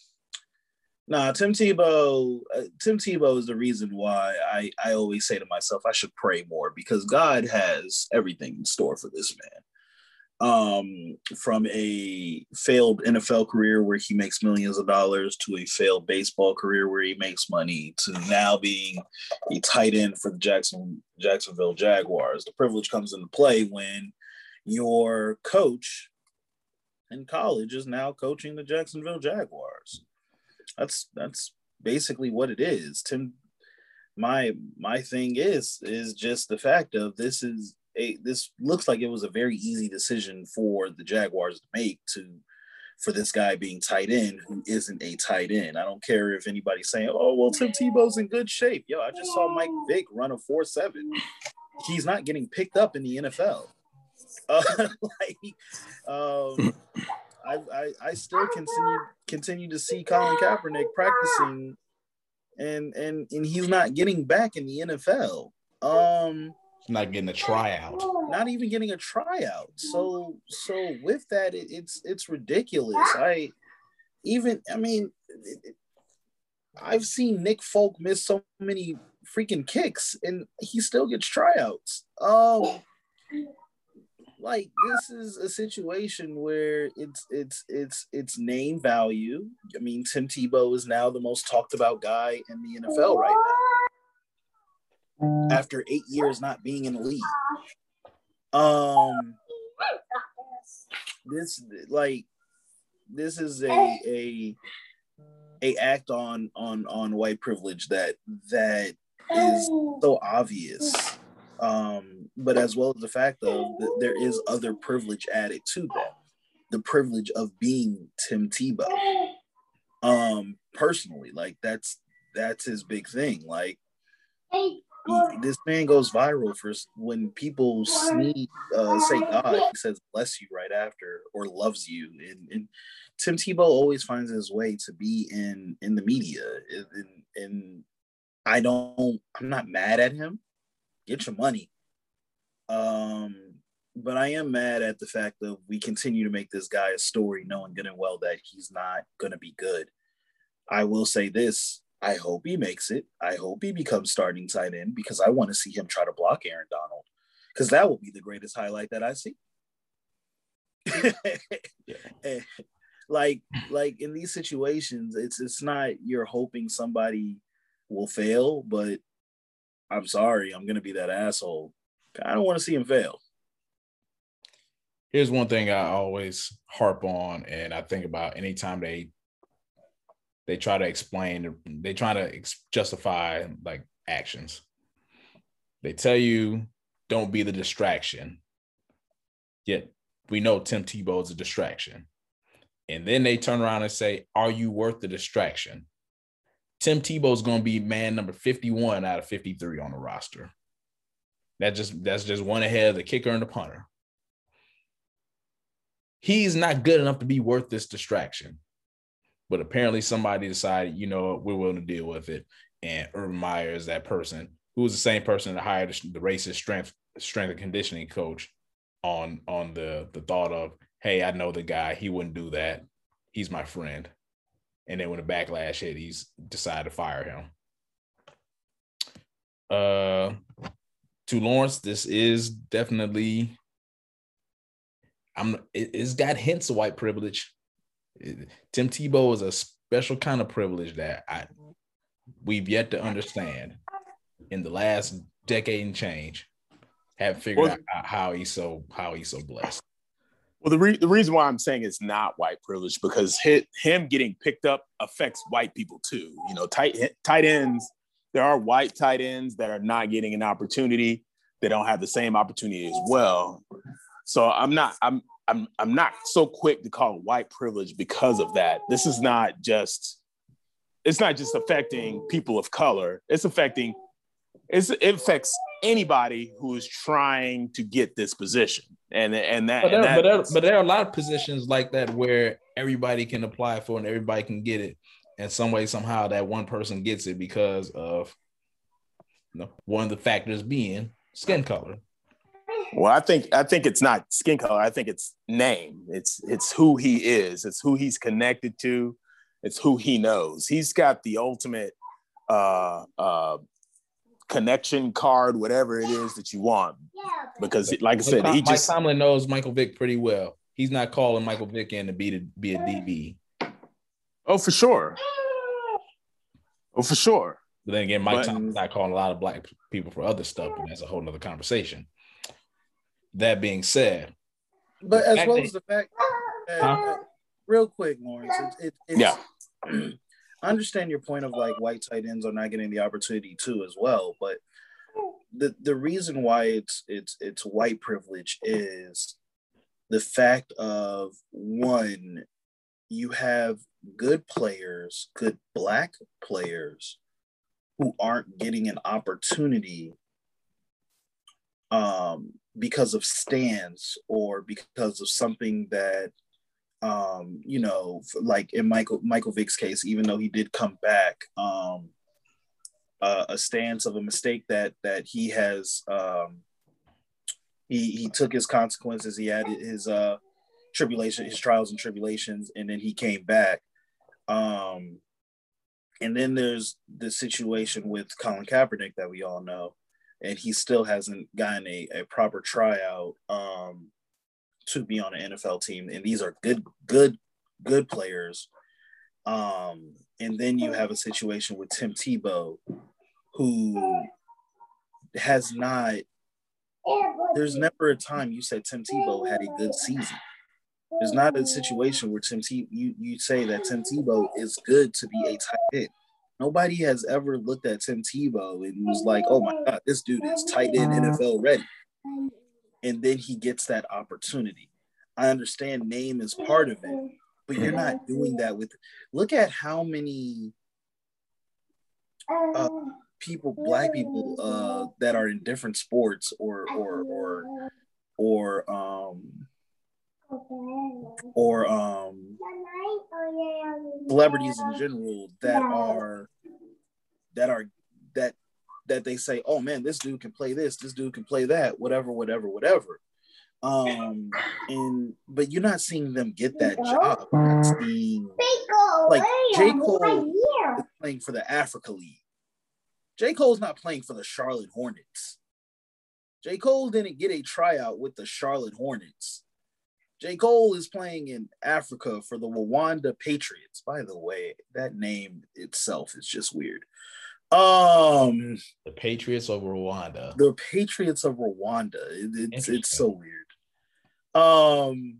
nah, Tim Tebow. Uh, Tim Tebow is the reason why I I always say to myself I should pray more because God has everything in store for this man um, from a failed NFL career where he makes millions of dollars to a failed baseball career where he makes money to now being a tight end for the Jackson Jacksonville Jaguars. The privilege comes into play when your coach in college is now coaching the Jacksonville Jaguars. That's that's basically what it is. Tim my my thing is is just the fact of this is a this looks like it was a very easy decision for the Jaguars to make to for this guy being tight end who isn't a tight end. I don't care if anybody's saying, "Oh, well, Tim Tebow's in good shape." Yo, I just saw Mike Vick run a four seven. He's not getting picked up in the NFL. Uh, like, um, I, I I still continue continue to see Colin Kaepernick practicing, and and and he's not getting back in the NFL. Um, not getting a tryout. Not even getting a tryout. So so with that, it, it's it's ridiculous. I even I mean, it, I've seen Nick Folk miss so many freaking kicks, and he still gets tryouts. Um, like this is a situation where it's it's it's it's name value. I mean, Tim Tebow is now the most talked about guy in the NFL right now after eight years not being in the league. Um, this like this is a a a act on on on white privilege that that is so obvious. Um, but as well as the fact of that there is other privilege added to that, the privilege of being Tim Tebow. Um, personally, like that's that's his big thing. Like this man goes viral for when people sneeze, uh, say God, he says bless you right after or loves you. And, and Tim Tebow always finds his way to be in in the media. And, and I don't, I'm not mad at him. Get your money. Um, but I am mad at the fact that we continue to make this guy a story, knowing good and well that he's not going to be good. I will say this I hope he makes it. I hope he becomes starting tight end because I want to see him try to block Aaron Donald because that will be the greatest highlight that I see. yeah. like like in these situations, it's it's not you're hoping somebody will fail, but I'm sorry, I'm gonna be that asshole. I don't want to see him fail. Here's one thing I always harp on, and I think about anytime they they try to explain they try to ex- justify like actions. They tell you don't be the distraction. Yet we know tim tebow is a distraction. And then they turn around and say are you worth the distraction? Tim tebow is going to be man number 51 out of 53 on the roster. That just that's just one ahead of the kicker and the punter. He's not good enough to be worth this distraction but apparently somebody decided, you know, we're willing to deal with it. And Urban Meyer is that person who was the same person that hired the racist strength strength and conditioning coach on on the the thought of, hey, I know the guy, he wouldn't do that. He's my friend. And then when the backlash hit, he's decided to fire him. Uh to Lawrence, this is definitely I'm it, it's got hints of white privilege Tim Tebow is a special kind of privilege that I we've yet to understand in the last decade and change. Have figured well, out how he's so how he's so blessed. Well, the, re- the reason why I'm saying it's not white privilege because hit, him getting picked up affects white people too. You know, tight tight ends. There are white tight ends that are not getting an opportunity. They don't have the same opportunity as well. So I'm not I'm I'm I'm not so quick to call it white privilege because of that. This is not just it's not just affecting people of color. It's affecting it's, it affects anybody who is trying to get this position. And and that, but there, and that but, there, but there are a lot of positions like that where everybody can apply for and everybody can get it. And some way, somehow, that one person gets it because of you know, one of the factors being skin color. Well, I think I think it's not skin color. I think it's name. It's it's who he is. It's who he's connected to. It's who he knows. He's got the ultimate uh, uh, connection card, whatever it is that you want. Because, like I said, he just Mike Tomlin knows Michael Vick pretty well. He's not calling Michael Vick in to be to be a DB. Oh, for sure. Oh, for sure. But then again, Mike But- Tomlin's not calling a lot of black people for other stuff, and that's a whole nother conversation. That being said, But as well that- as the fact, that, Huh? real quick, Lawrence, it, it, it's, Yeah. I understand your point of like white tight ends are not getting the opportunity too as well, but the the reason why it's it's it's white privilege is the fact of one, you have good players, good black players who aren't getting an opportunity um, because of stands or because of something that um, you know, like in Michael Michael Vick's case, even though he did come back, um, uh, a stance of a mistake that that he has um, he he took his consequences. He had his uh, tribulation, his trials and tribulations, and then he came back. Um, and then there's the situation with Colin Kaepernick that we all know, and he still hasn't gotten a, a proper tryout um, to be on an NFL team. And these are good, good, good players. Um, and then you have a situation with Tim Tebow, who has not. There's never a time you said Tim Tebow had a good season. There's not a situation where Tim Tebow you you say that Tim Tebow is good to be a tight end. Nobody has ever looked at Tim Tebow and was like, "Oh my God, this dude is tight end NFL ready." And then he gets that opportunity. I understand name is part of it, but you're not doing that with. Look at how many uh, people, black people, uh, that are in different sports or or or or um or um celebrities in general that are that are that that they say, oh man, this dude can play this, this dude can play that, whatever, whatever, whatever. Um, and but you're not seeing them get that job. Seeing like J. Cole is playing for the Africa League. J. Cole's not playing for the Charlotte Hornets. J. Cole didn't get a tryout with the Charlotte Hornets. J. Cole is playing in Africa for the Rwanda Patriots. By the way, that name itself is just weird. Um, the Patriots of Rwanda. the Patriots of Rwanda. It- it's it's so weird. Um,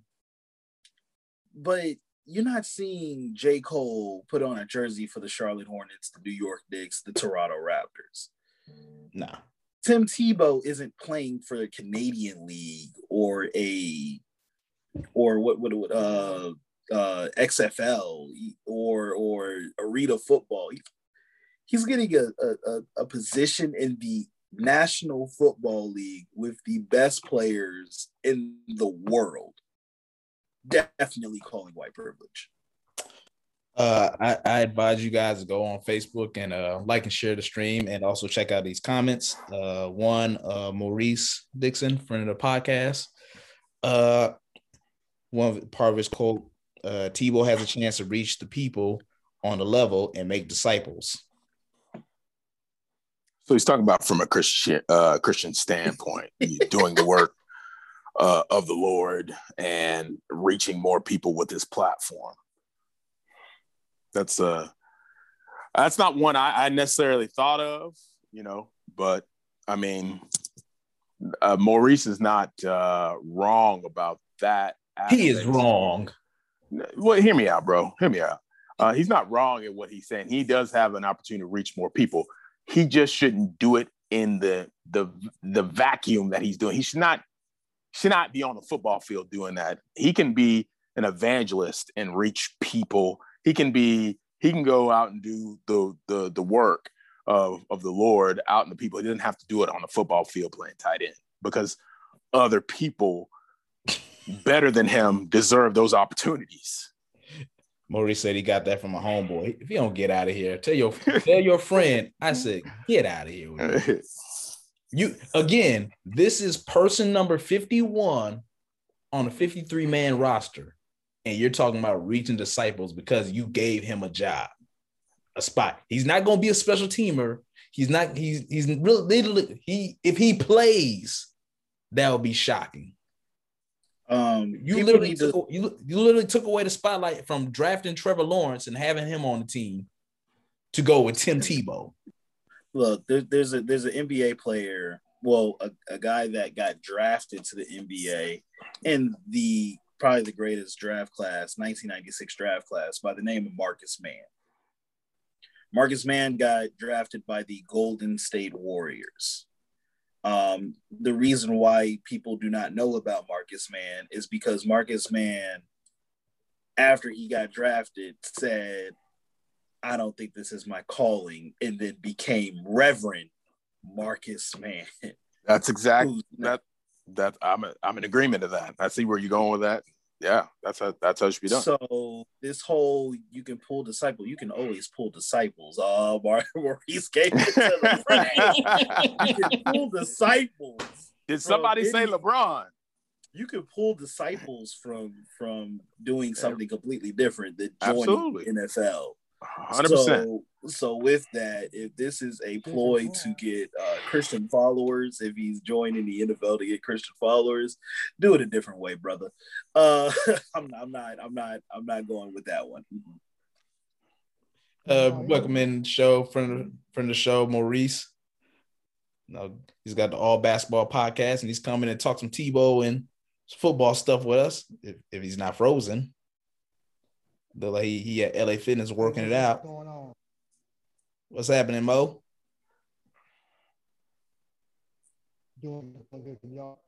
but you're not seeing J. Cole put on a jersey for the Charlotte Hornets, the New York Knicks, the Toronto Raptors. Nah. Tim Tebow isn't playing for the Canadian League or a or what would uh uh XFL or or Arena football. He's getting a, a, a, position in the National Football League with the best players in the world. Definitely calling white privilege. Uh, I, I advise you guys to go on Facebook and uh, like and share the stream, and also check out these comments. Uh, one, uh, Maurice Dixon, friend of the podcast. One of, part of his quote: uh, "Tebow has a chance to reach the people on the level and make disciples." So he's talking about from a Christian uh, Christian standpoint, doing the work uh, of the Lord and reaching more people with his platform. That's uh that's not one I, I necessarily thought of, you know, but I mean, uh, Maurice is not uh, wrong about that He is wrong. Well, hear me out, bro. Hear me out. Uh, he's not wrong in what he's saying. He does have an opportunity to reach more people. He just shouldn't do it in the the the vacuum that he's doing. He should not should not be on the football field doing that. He can be an evangelist and reach people. He can be he can go out and do the the the work of of the Lord out in the people. He doesn't have to do it on the football field playing tight end because other people better than him deserve those opportunities. Maurice said he got that from a homeboy. If you don't get out of here, tell your tell your friend. I said, get out of here. You again, this is person number 51 on a 53 man roster, and you're talking about reaching disciples because you gave him a job, a spot. He's not going to be a special teamer. He's not. He's he's really he if he plays, that would be shocking. Um, you literally took, to... you, you literally took away the spotlight from drafting Trevor Lawrence and having him on the team to go with Tim Tebow. Look, there, there's a there's an NBA player, well, a, a guy that got drafted to the NBA in the probably the greatest draft class, 1996 draft class, by the name of Marcus Mann. Marcus Mann got drafted by the Golden State Warriors. Um, the reason why people do not know about Marcus Mann is because Marcus Mann, after he got drafted, said, I don't think this is my calling, and then became Reverend Marcus Mann. That's exactly that. That I'm a, I'm in agreement to that. I see where you're going with that. Yeah, that's how that's how it should be done. So this whole you can pull disciple, you can always pull disciples. Uh, Maurice gave it to the you can pull disciples. Did somebody say LeBron? You can pull disciples from from doing something completely different than joining Absolutely. NFL. Hundred percent. So, so with that, if this is a ploy to get uh, Christian followers, if he's joining the NFL to get Christian followers, do it a different way, brother. Uh, I'm, I'm not. I'm not. I'm not going with that one. Uh, welcome in show from from the show, Maurice. You know, he's got the All Basketball podcast, and he's coming and talk some Tebow and football stuff with us if, if he's not frozen. Look like he, he at LA Fitness working it out. What's going on? What's happening, Mo? Doing y'all.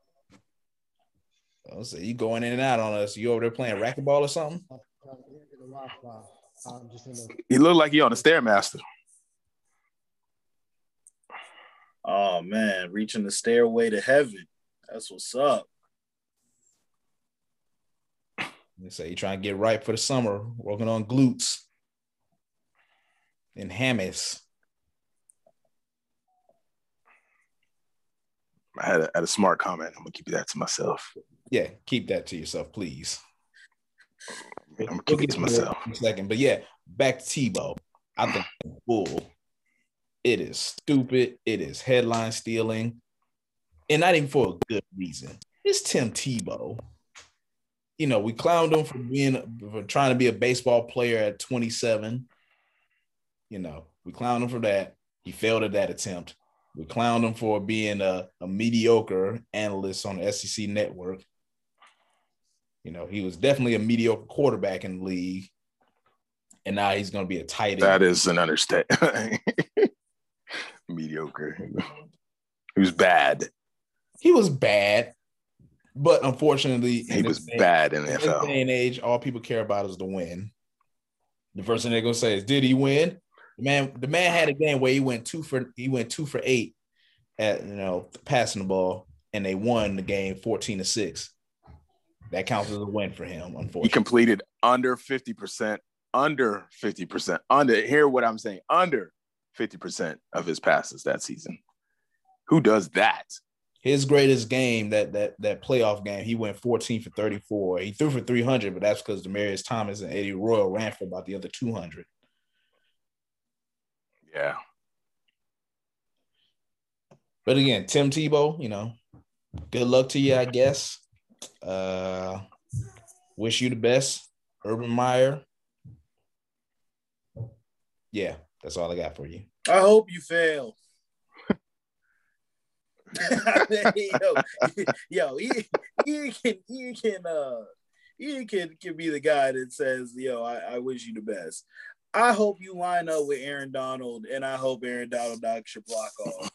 I'll say you going in and out on us. You over there playing racquetball or something? He looked like he on a stairmaster. Oh man, reaching the stairway to heaven. That's what's up. They say you're trying to get right for the summer, working on glutes and hammies. I had a, had a smart comment. I'm gonna keep that to myself. Yeah, keep that to yourself, please. I'm gonna keep we'll it to myself. A second, but yeah, back to Tebow. I think bull. It is stupid. It is headline stealing, and not even for a good reason. It's Tim Tebow you know, we clowned him for being for trying to be a baseball player at 27. You know, we clowned him for that. He failed at that attempt. We clowned him for being a, a mediocre analyst on the SEC network. You know, he was definitely a mediocre quarterback in the league. And now he's going to be a tight end. That is an understatement. mediocre. He was bad. He was bad. But unfortunately, he was day, bad in the NFL. day and age, all people care about is the win. The first thing they're gonna say is, "Did he win?" The man, the man had a game where he went two for he went two for eight at you know passing the ball, and they won the game fourteen to six. That counts as a win for him. Unfortunately, he completed under fifty percent, under fifty percent, under. Hear what I'm saying? Under fifty percent of his passes that season. Who does that? His greatest game that that that playoff game, he went 14 for 34. He threw for 300, but that's because Demaryius Thomas and Eddie Royal ran for about the other 200. Yeah. But again, Tim Tebow, you know, good luck to you, I guess. Uh, wish you the best, Urban Meyer. Yeah, that's all I got for you. I hope you fail. Yo, yo, he, he can he can uh he can can be the guy that says, "Yo, I, I wish you the best." I hope you line up with Aaron Donald, and I hope Aaron Donald knocks your block off.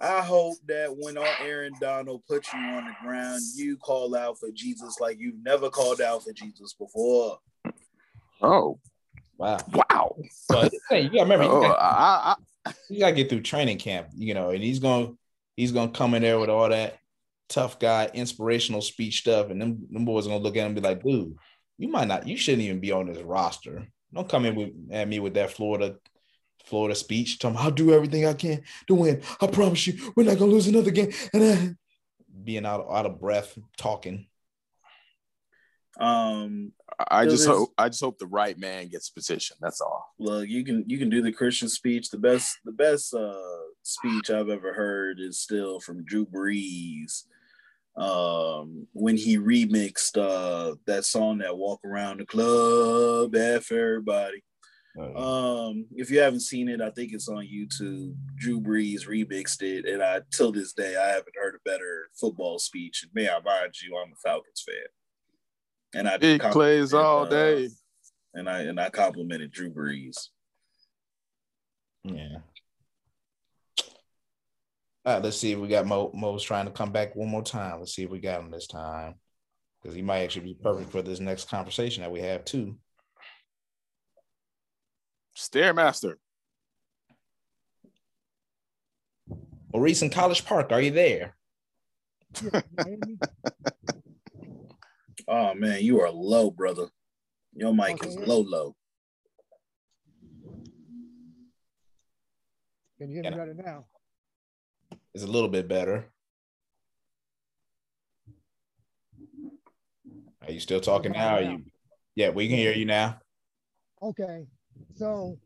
I hope that when Aaron Donald puts you on the ground, you call out for Jesus like you've never called out for Jesus before. Oh, wow, wow! But hey, you gotta remember, you, Oh, gotta, I, I, you gotta get through training camp, you know, and he's gonna he's gonna come in there with all that tough guy, inspirational speech stuff, and them, them boys gonna look at him and be like, dude, you might not, you shouldn't even be on this roster. Don't come in with at me with that Florida Florida speech. Tell me I'll do everything I can to win. I promise you, we're not gonna lose another game. And then being out, out of breath, talking. Um, I just hope I just hope the right man gets position. That's all. look, you can you can do the Christian speech. The best the best uh speech I've ever heard is still from Drew Brees. Um, when he remixed uh that song that walk around the club F everybody. Uh, Um, if you haven't seen it, I think it's on YouTube. Drew Brees remixed it, and I till this day I haven't heard a better football speech. And may I mind you, I'm a Falcons fan, and I Big plays all uh, day. and I and I complimented Drew Brees. yeah. All right, let's see if we got Mo. Mo's trying to come back one more time. Let's see if we got him this time. Because he might actually be perfect for this next conversation that we have too. Stairmaster. Maurice in College Park, are you there? Oh man, you are low, brother. Your mic is low, low. Can you hear me better now? It's a little bit better. Are you still talking now? Are you? Yeah, we can hear you now. Okay. So,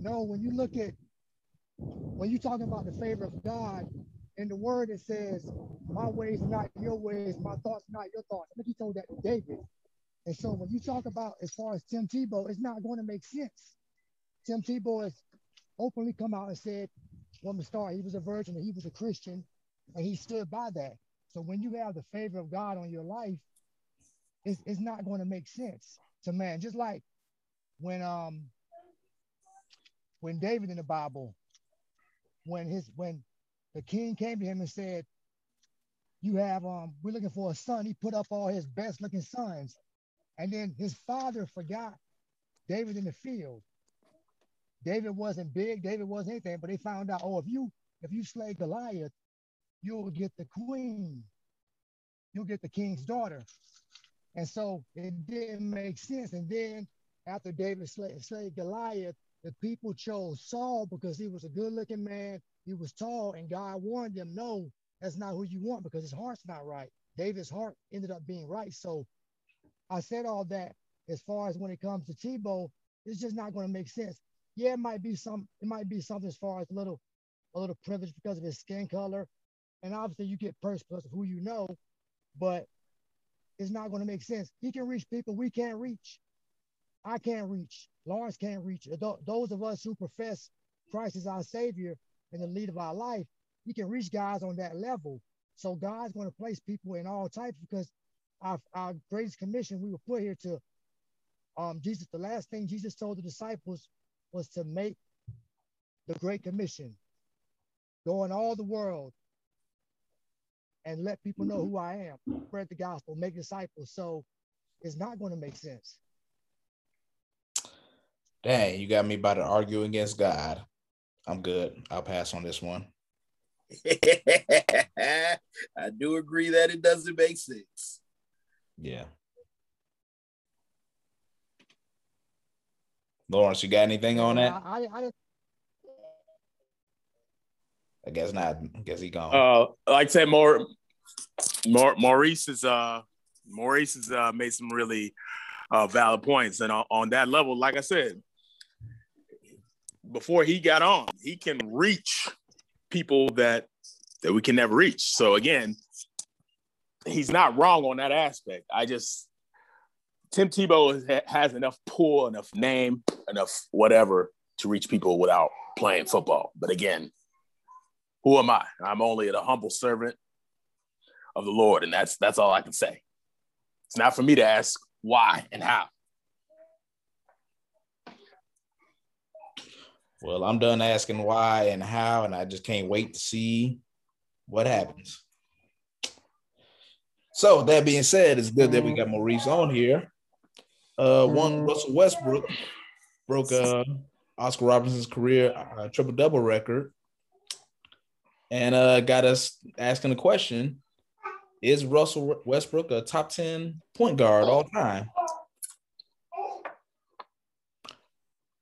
no, when you look at, when you're talking about the favor of God, in the word it says, my ways not your ways, my thoughts not your thoughts. I think he told that to David. And so when you talk about as far as Tim Tebow, it's not going to make sense. Tim Tebow has openly come out and said from the start he was a virgin and he was a Christian, and he stood by that. So when you have the favor of God on your life, it's, it's not going to make sense to man. Just like when um when David in the Bible, when his when the king came to him and said, You have um, we're looking for a son. He put up all his best looking sons. And then his father forgot David in the field. David wasn't big, David wasn't anything, but they found out, oh, if you if you slay Goliath, you'll get the queen, you'll get the king's daughter. And so it didn't make sense. And then after David slayed, slayed Goliath, the people chose Saul because he was a good looking man. He was tall, and God warned them, no, that's not who you want because his heart's not right. David's heart ended up being right. So I said all that as far as when it comes to Tebow, it's just not going to make sense. Yeah, it might be some, it might be something as far as a little, a little privilege because of his skin color. And obviously you get perks plus who you know, but it's not going to make sense. He can reach people we can't reach. I can't reach. Lawrence can't reach. Those of us who profess Christ as our Savior and the lead of our life, you can reach guys on that level. So God's going to place people in all types because our, our greatest commission we were put here to um Jesus. The last thing Jesus told the disciples was to make the Great Commission, go in all the world and let people know who I am, spread the gospel, make disciples. So it's not going to make sense. Dang, you got me about to argue against God. I'm good. I'll pass on this one. I do agree that it doesn't make sense. Yeah. Lawrence, you got anything on that? I, I, I I guess not. I guess he gone. Uh, like I said, more, more Maurice is uh Maurice has uh, made some really uh, valid points, and on, on that level, like I said, before he got on, he can reach people that that we can never reach. So again, he's not wrong on that aspect. I just Tim Tebow has- enough pull, enough name, enough whatever to reach people without playing football. But again, who am I? I'm only a humble servant of the Lord, and that's that's all I can say. It's not for me to ask why and how. Well, I'm done asking why and how, and I just can't wait to see what happens. So that being said, it's good that we got Maurice on here. Uh, one Russell Westbrook broke uh, Oscar Robertson's career uh, triple double record, and uh, got us asking the question: Is Russell Westbrook a top ten point guard all time?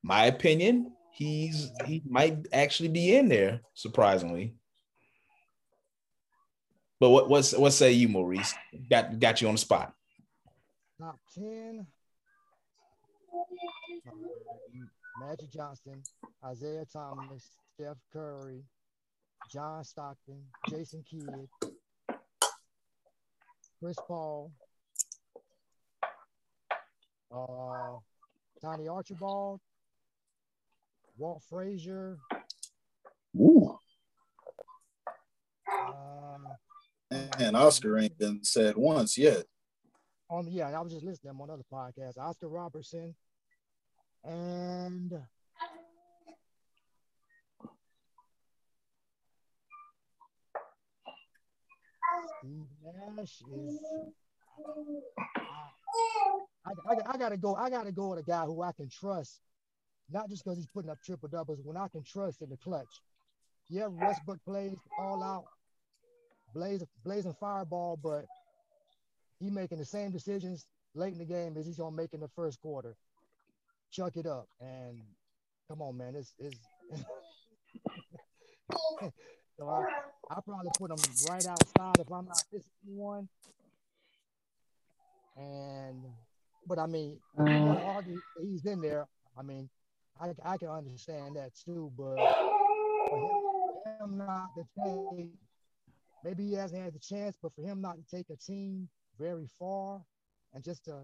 My opinion, he's he might actually be in there, surprisingly. But what what's what say you, Maurice? Got got you on the spot. Top ten. Magic Johnson, Isiah Thomas, Steph Curry, John Stockton, Jason Kidd, Chris Paul, uh, Tiny Archibald, Walt Frazier. Ooh. Uh, And Oscar ain't been said once yet. on yeah, I was just listening to him on other podcasts. Oscar Robertson and Steve Nash is. I, I, I gotta go. I gotta go with a guy who I can trust, not just because he's putting up triple doubles. When I can trust in the clutch. Yeah, Westbrook plays all out, blaze blazing fireball, but he making the same decisions late in the game as he's gonna make in the first quarter. Chuck it up and come on, man. It's it's so I I probably put him right outside if I'm not missing one. And but I mean, if you want to argue he's in there. I mean, I I can understand that too, but for him, for him not to take maybe he hasn't had the chance, but for him not to take a team very far and just to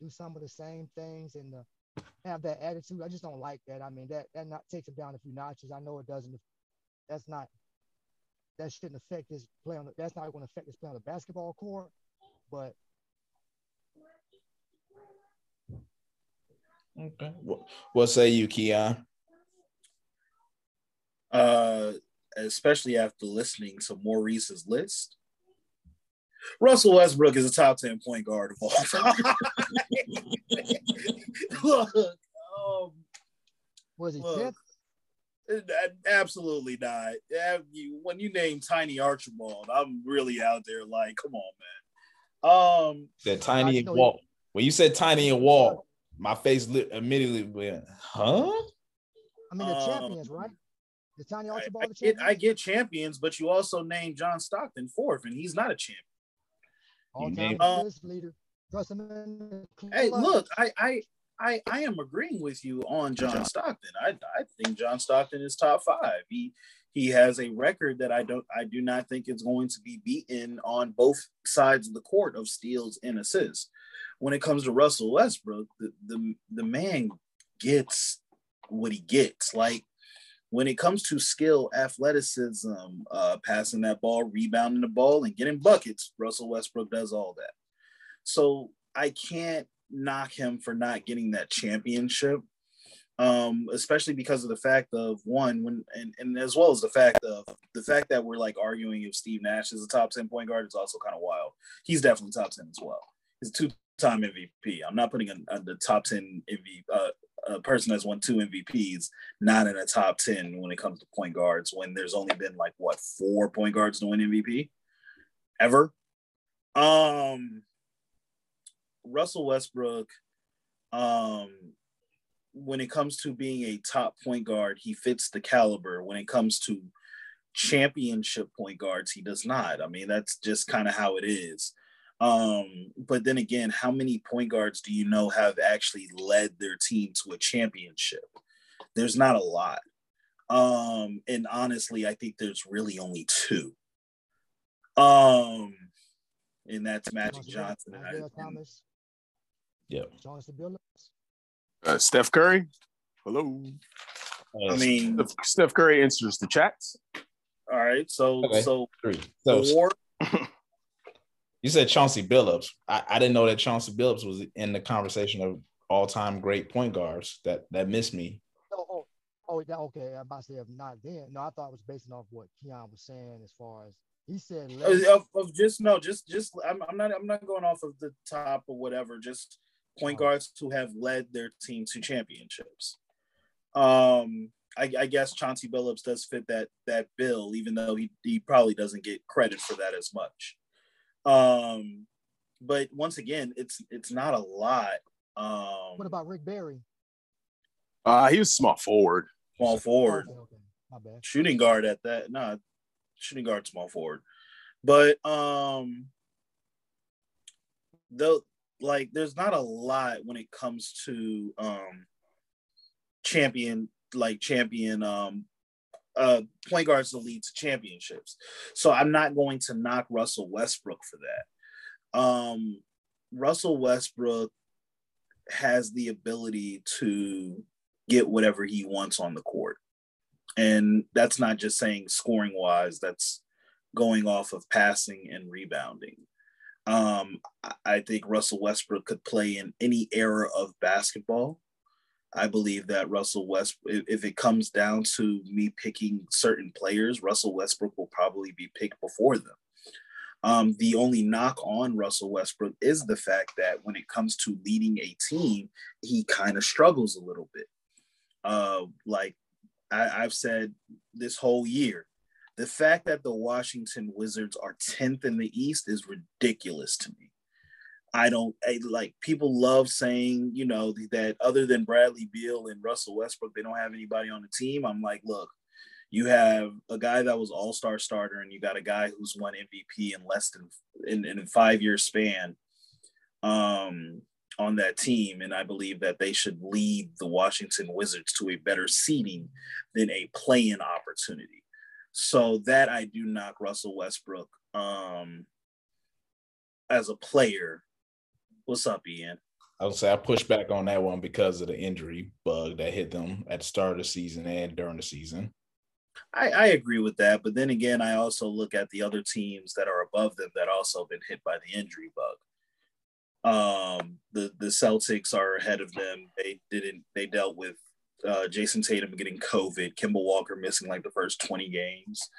do some of the same things and to have that attitude, I just don't like that. I mean, that that not takes him down a few notches. I know it doesn't. That's not. That shouldn't affect his play on. The, that's not going to affect his play on the basketball court, but Okay. What, what say you, Keon? Uh, especially after listening to Maurice's list. Russell Westbrook is a top 10 point guard of all time. Look, um, was he Look, fifth? absolutely not. Yeah, When you name Tiny Archibald, I'm really out there like, come on, man. Um, That Tiny I and Walt. When you said Tiny and Walt, my face lit immediately went, huh? I mean, the um, champions, right? The Tiny I, Archibald, I the get, champions. I get champions, but you also named John Stockton fourth, and he's not a champion. all You time named- assist leader. Trust him in the Hey, look, I, I, I, I am agreeing with you on John Stockton. I, I think John Stockton is top five. He, he has a record that I don't, I do not think is going to be beaten on both sides of the court of steals and assists. When it comes to Russell Westbrook, the, the, the man gets what he gets. Like when it comes to skill, athleticism, uh, passing that ball, rebounding the ball, and getting buckets, Russell Westbrook does all that. So I can't knock him for not getting that championship, um, especially because of the fact of one, when and, and as well as the fact of the fact that we're like arguing if Steve Nash is a top 10 point guard is also kind of wild. He's definitely top 10 as well. He's a two-time MVP. I'm not putting a, a, the top 10 MVP, uh, a person that's won two MVPs not in a top 10 when it comes to point guards when there's only been like what four point guards to win MVP ever. Um Russell Westbrook, um, when it comes to being a top point guard, he fits the caliber. When it comes to championship point guards, he does not. I mean, that's just kind of how it is. Um, but then again, how many point guards do you know have actually led their team to a championship? There's not a lot. Um, and honestly, I think there's really only two. Um, and that's Magic Johnson and, I- Isiah and Thomas, Yep. Jonathan Billups. Uh, Steph Curry. Hello. I mean, Steph, Steph Curry answers the chats. all right. So, Okay. so three. So four. You said Chauncey Billups. I, I didn't know that Chauncey Billups was in the conversation of all-time great point guards. That that missed me. Oh, oh, oh yeah, okay. I'm about to say if not then. No, I thought it was based off what Keon was saying as far as he said of, of, just no, just just I'm, I'm not I'm not going off of the top or whatever. Just point oh. guards who have led their team to championships. Um, I, I, guess Chauncey Billups does fit that that bill, even though he, he probably doesn't get credit for that as much. Um, but once again, it's it's not a lot. Um, what about Rick Barry? Uh, he was small forward. Small forward. Okay, okay. My bad. Shooting guard at that. No, shooting guard, small forward. But um, though, like, there's not a lot when it comes to um champion like champion um uh point guards to lead to championships. So I'm not going to knock Russell Westbrook for that. Um Russell Westbrook has the ability to get whatever he wants on the court. And that's not just saying scoring wise, that's going off of passing and rebounding. Um, I think Russell Westbrook could play in any era of basketball. I believe that Russell West, if it comes down to me picking certain players, Russell Westbrook will probably be picked before them. Um, the only knock on Russell Westbrook is the fact that when it comes to leading a team, he kind of struggles a little bit. Uh, like I, I've said this whole year, the fact that the Washington Wizards are 10th in the East is ridiculous to me. I don't I, like people love saying, you know, that other than Bradley Beal and Russell Westbrook, they don't have anybody on the team. I'm like, look, you have a guy that was all-star starter and you got a guy who's won MVP in less than in, in a five year span um, on that team. And I believe that they should lead the Washington Wizards to a better seeding than a play-in opportunity. So that I do knock Russell Westbrook um, as a player What's up, Ian? I would say I pushed back on that one because of the injury bug that hit them at the start of the season and during the season. I, I agree with that, but then again, I also look at the other teams that are above them that also been hit by the injury bug. Um, the the Celtics are ahead of them. They didn't. They dealt with uh, Jayson Tatum getting COVID, Kemba Walker missing like the first twenty games,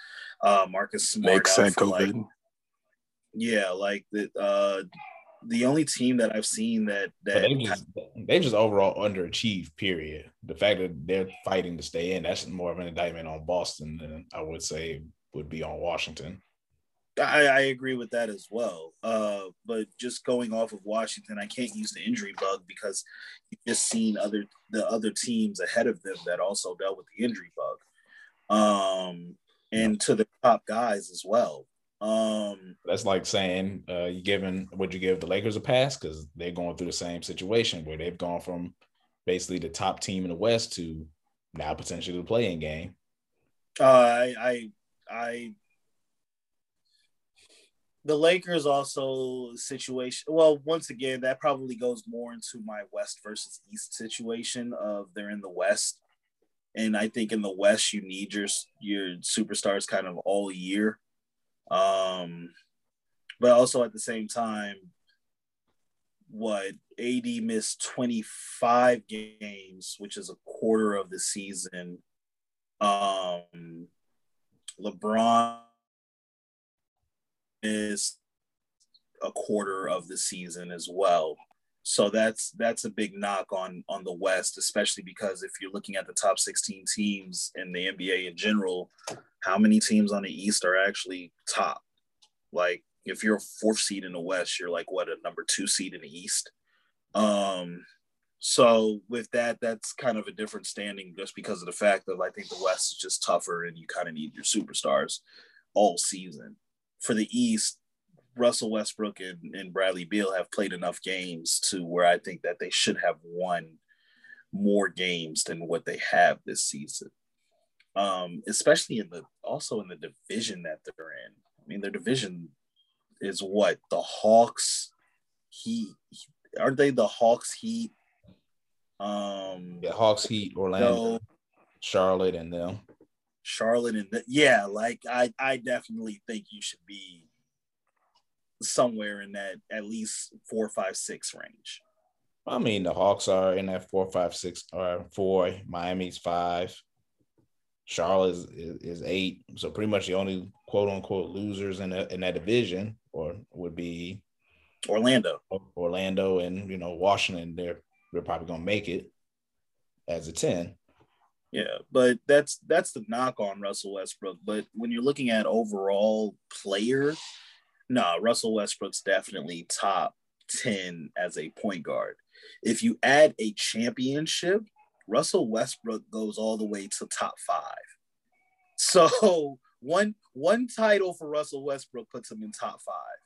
uh, Marcus Smart Makes out for COVID. like yeah, like the uh, the only team that I've seen that that they just, they just overall underachieved. Period. The fact that they're fighting to stay in that's more of an indictment on Boston than I would say would be on Washington. I, I agree with that as well. Uh, but just going off of Washington, I can't use the injury bug because you've just seen other the other teams ahead of them that also dealt with the injury bug, um, and to the top guys as well. Um, That's like saying uh, you giving would you give the Lakers a pass because they're going through the same situation where they've gone from basically the top team in the West to now potentially the playing game. Uh, I, I, I, the Lakers also situation. Well, once again, that probably goes more into my West versus East situation of they're in the West, and I think in the West you need your your superstars kind of all year um, but also at the same time, what AD missed 25 games, which is a quarter of the season. Um, LeBron is a quarter of the season as well. So that's that's a big knock on on the West, especially because if you're looking at the top 16 teams in the NBA in general, how many teams on the East are actually top? Like if you're a fourth seed in the West, you're like what a number two seed in the East. Um, so with that, that's kind of a different standing just because of the fact that I think the West is just tougher and you kind of need your superstars all season. For the East, Russell Westbrook and, and Bradley Beal have played enough games to where I think that they should have won more games than what they have this season. Um, especially in the also in the division that they're in. I mean, their division is what the Hawks, Heat. Aren't they the Hawks, Heat? Um, yeah, Hawks, Heat, Orlando, Charlotte, and them. Charlotte and the, yeah, like I, I definitely think you should be somewhere in that at least four, five, six range. I mean, the Hawks are in that four, five, six, or four. Miami's five. Charlotte is, is, is, eight. So pretty much the only quote unquote losers in, a, in that division or would be Orlando. Orlando and you know Washington. They're they're probably gonna make it as a 10. Yeah, but that's that's the knock on Russell Westbrook. But when you're looking at overall player, no, Russell Westbrook's definitely top 10 as a point guard. If you add a championship, Russell Westbrook goes all the way to top five. So one one title for Russell Westbrook puts him in top five.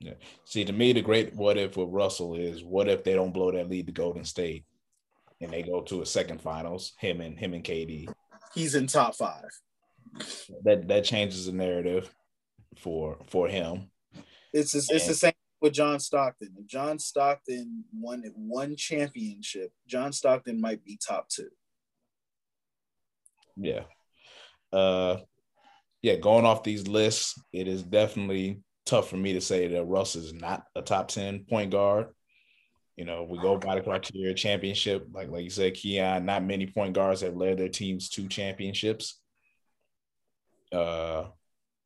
Yeah. See, to me, the great what if with Russell is what if they don't blow that lead to Golden State and they go to a second finals, him and him and KD. He's in top five. That that changes the narrative for for him. It's just, it's the same with John Stockton. If John Stockton won one championship, John Stockton might be top two. Yeah. Uh yeah, going off these lists, it is definitely tough for me to say that Russ is not a top 10 point guard. You know, we go by the criteria championship, like like you said, Keon, not many point guards have led their teams to championships. Uh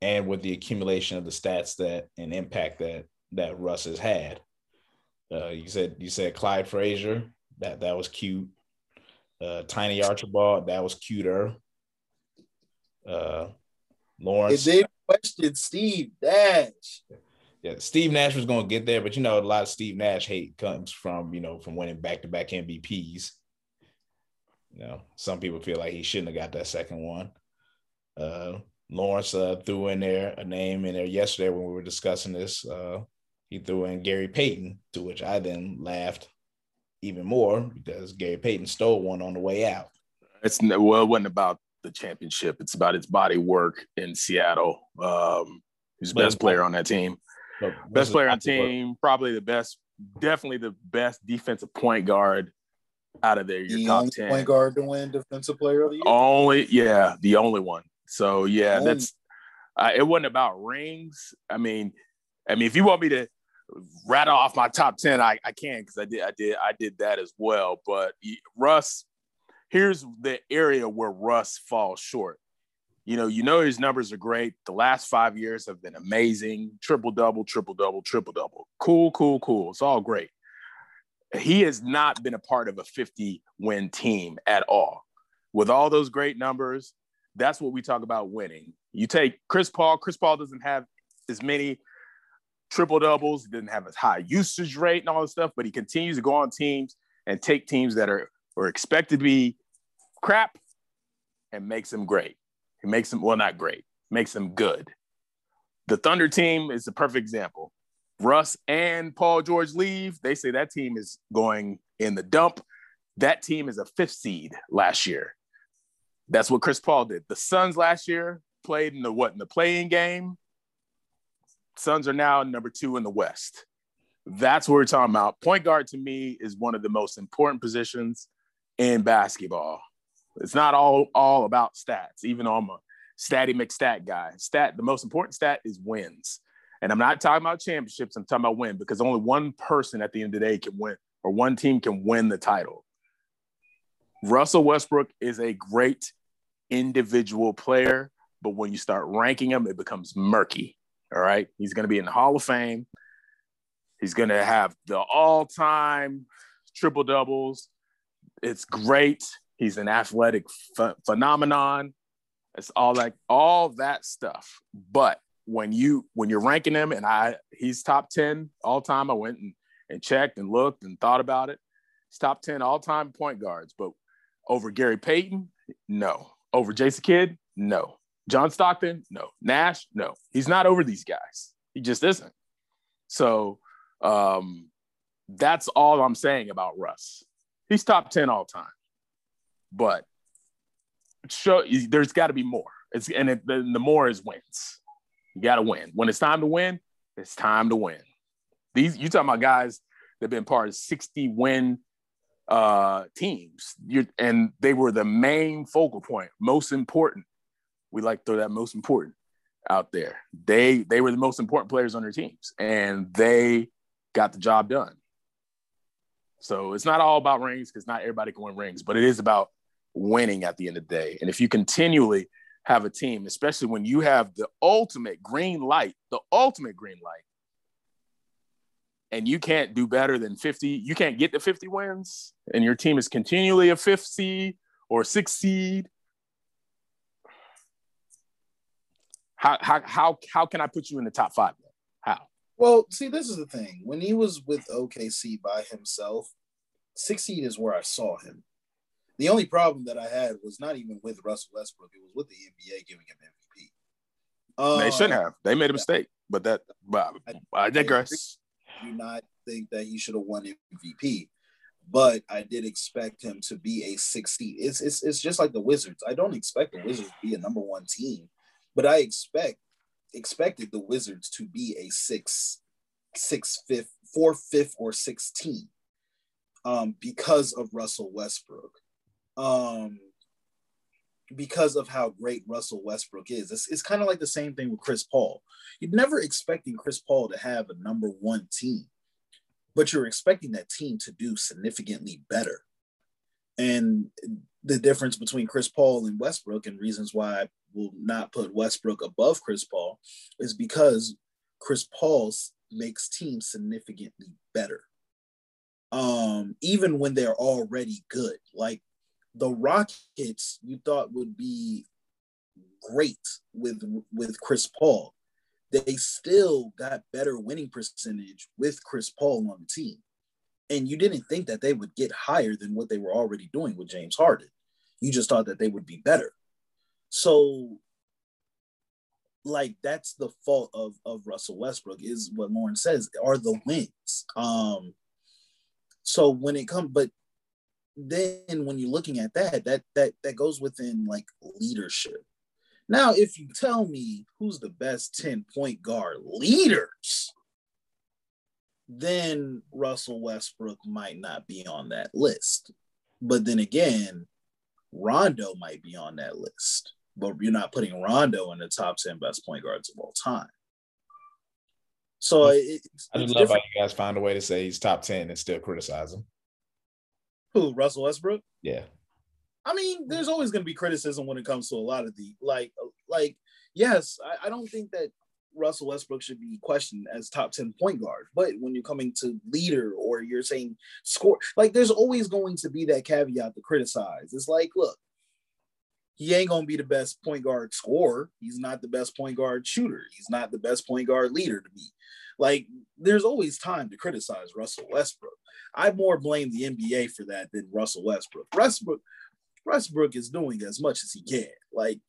and with the accumulation of the stats that and impact that that Russ has had. Uh, you said you said Clyde Frazier, that that was cute. Uh, Tiny Archibald, that was cuter. Uh, Lawrence. They questioned Steve Nash. Yeah, Steve Nash was going to get there, but you know, a lot of Steve Nash hate comes from you know from winning back to back MVPs. You know, some people feel like he shouldn't have got that second one. Uh, Lawrence uh, threw in there a name in there yesterday when we were discussing this. Uh, he threw in Gary Payton, to which I then laughed even more because Gary Payton stole one on the way out. It's well, it wasn't about the championship. It's about its body work in Seattle. Um, he's the best player on that team. Best player on the team, work? probably the best, definitely the best defensive point guard out of there. Your the top ten point guard to win defensive player of the year. Only, yeah, the only one. So yeah, only. that's. Uh, it wasn't about rings. I mean, I mean, if you want me to rattle off my top 10 i, I can because i did i did i did that as well. But russ here's the area where russ falls short. You know you know his numbers are great. The last five years have been amazing. Triple double triple double triple double. Cool cool cool. It's all great. He has not been a part of a 50 win team at all. With all those great numbers that's what we talk about winning you take chris paul chris paul doesn't have as many triple doubles, He didn't have a high usage rate and all this stuff, but he continues to go on teams and take teams that are, are expected to be crap and makes them great. He makes them, well, not great, makes them good. The Thunder team is a perfect example. Russ and Paul George leave. They say that team is going in the dump. That team is a fifth seed last year. That's what Chris Paul did. The Suns last year played in the what in the playing game Suns are now number two in the West. That's what we're talking about. Point guard to me is one of the most important positions in basketball. It's not all all about stats, even though I'm a statty McStat guy. Stat, the most important stat is wins. And I'm not talking about championships, I'm talking about win because only one person at the end of the day can win, or one team can win the title. Russell Westbrook is a great individual player, but when you start ranking him, it becomes murky. All right. He's going to be in the Hall of Fame. He's going to have the all time triple doubles. It's great. He's an athletic ph- phenomenon. It's all like all that stuff. But when you when you're ranking him and I he's top 10 all time, I went and, and checked and looked and thought about it. He's top 10 all time point guards, but over Gary Payton, no. Over Jason Kidd, no. John Stockton, no. Nash, no. He's not over these guys. He just isn't. So um, that's all I'm saying about Russ. He's top 10 all time. But show there's got to be more. It's and it, the, the more is wins. You got to win. When it's time to win, it's time to win. These you talking about guys that've been part of 60 win uh teams. you and they were the main focal point, most important we like to throw that most important. out there. They they were the most important players on their teams, and they got the job done. So it's not all about rings because not everybody can win rings, but it is about winning at the end of the day. And if you continually have a team, especially when you have the ultimate green light, the ultimate green light, and you can't do better than 50, you can't get to 50 wins, and your team is continually a fifth seed or sixth seed. How, how, how, how can I put you in the top five? How? Well, see, this is the thing. When he was with OKC by himself, six seed is where I saw him. The only problem that I had was not even with Russell Westbrook; it was with the NBA giving him MVP. Uh, they shouldn't have. They made a mistake, but that. But I, I digress. Do not think that he should have won MVP, but I did expect him to be a six seed. It's, it's it's just like the Wizards. I don't expect the Wizards to be a number one team, but I expect expected the Wizards to be a six, six fifth, four fifth, or sixteen, um, because of Russell Westbrook, um, because of how great Russell Westbrook is. It's, it's kind of like the same thing with Chris Paul. You're never expecting Chris Paul to have a number one team, but you're expecting that team to do significantly better. And the difference between Chris Paul and Westbrook, and reasons why I will not put Westbrook above Chris Paul, is because Chris Paul makes teams significantly better. Um, even when they're already good. Like the Rockets, you thought would be great with with Chris Paul. They still got better winning percentage with Chris Paul on the team and you didn't think that they would get higher than what they were already doing with James Harden. You just thought that they would be better. So, like that's the fault of of Russell Westbrook is what Lawrence says are the wins. Um, so when it comes, but then when you're looking at that, that that that goes within like leadership. Now, if you tell me who's the best 10 point guard leaders, then Russell Westbrook might not be on that list. But then again, Rondo might be on that list, but you're not putting Rondo in the top 10 best point guards of all time. So I just love different. how you guys find a way to say he's top 10 and still criticize him. Who, Russell Westbrook? Yeah. I mean, there's always going to be criticism when it comes to a lot of the like, like, yes, I, I don't think that Russell Westbrook should be questioned as top 10 point guard. But when you're coming to leader or you're saying score, like there's always going to be that caveat to criticize. It's like, look, he ain't gonna be the best point guard scorer. He's not the best point guard shooter. He's not the best point guard leader to me. Like, there's always time to criticize Russell Westbrook. I more blame the NBA for that than Russell Westbrook. Westbrook, Westbrook is doing as much as he can. Like,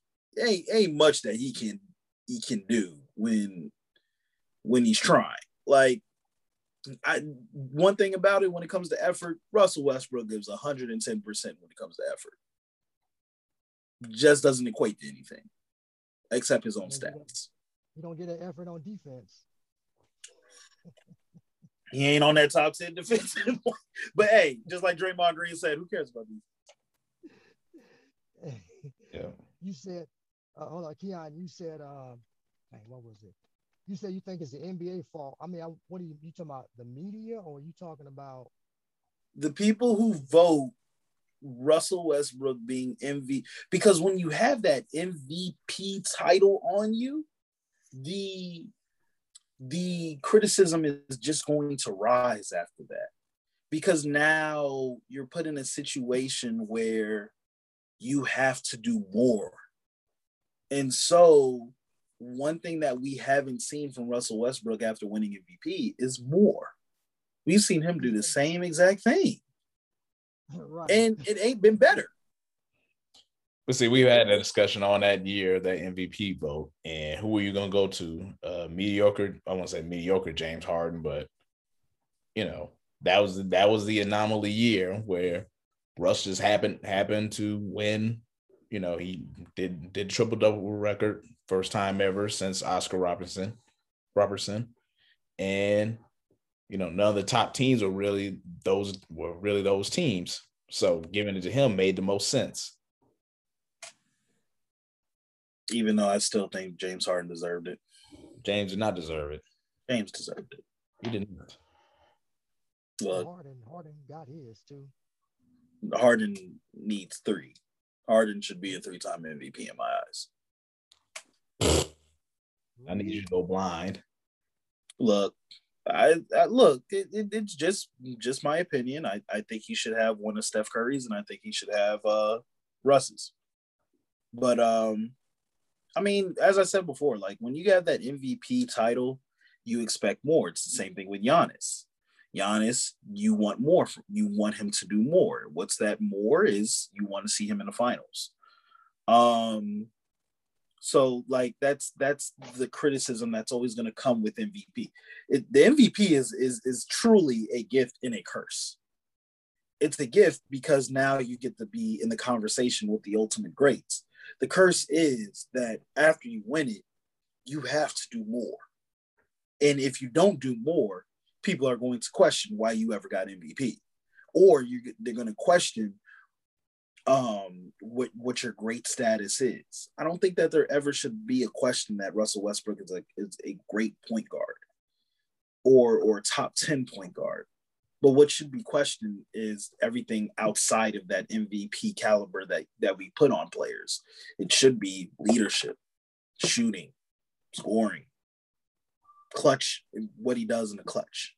ain't ain't much that he can he can do when when he's trying. Like I one thing about it when it comes to effort, Russell Westbrook gives 110% when it comes to effort. Just doesn't equate to anything except his own stats. You don't get an effort on defense. He ain't on that top 10 defense. but hey, just like Draymond Green said, who cares about defense? yeah. You said, uh, hold on, Keon, you said uh, what was it? You said you think it's the NBA fault. I mean, I, what are you, you talking about? The media, or are you talking about the people who vote Russell Westbrook being MVP? Because when you have that MVP title on you, the the criticism is just going to rise after that because now you're put in a situation where you have to do more. And so one thing that we haven't seen from Russell Westbrook after winning MVP is more. We've seen him do the same exact thing. Right. And it ain't been better. But see, we've had a discussion on that year, that MVP vote, and who are you going to go to? Uh, mediocre, I won't say mediocre James Harden, but you know that was that was the anomaly year where Russ just happened happened to win. You know, he did did triple double record first time ever since Oscar Robertson, Robertson, and you know none of the top teams were really those were really those teams. So giving it to him made the most sense. Even though I still think James Harden deserved it. James did not deserve it. James deserved it. He didn't. Well, Harden, Harden got his too. Harden needs three. Harden should be a three-time MVP in my eyes. I need you to go blind. Look, I, I look. It, it, it's just just my opinion. I, I think he should have one of Steph Curry's, and I think he should have uh Russ's. But um, I mean, as I said before, like when you have that MVP title, you expect more. It's the same thing with Giannis. Giannis, you want more. You want him to do more. What's that more is you want to see him in the finals. Um, so like that's that's the criticism that's always going to come with MVP. It, the MVP is is is truly a gift and a curse. It's a gift because now you get to be in the conversation with the ultimate greats. The curse is that after you win it, you have to do more. And if you don't do more, people are going to question why you ever got MVP, or you they're going to question um what what your great status is. I don't think that there ever should be a question that Russell Westbrook is like is a great point guard or or top 10 point guard. But what should be questioned is everything outside of that MVP caliber that that we put on players. It should be leadership, shooting, scoring, clutch what he does in the clutch.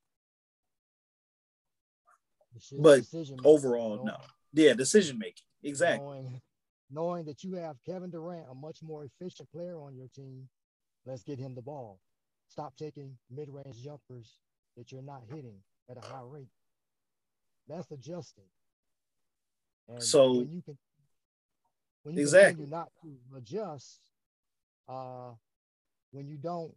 But overall, no. Yeah, decision making. Exactly. Knowing, knowing that you have Kevin Durant, a much more efficient player on your team, let's get him the ball. Stop taking mid range jumpers that you're not hitting at a high rate. That's adjusting. And so when you can when you exactly. not to adjust, uh, when you don't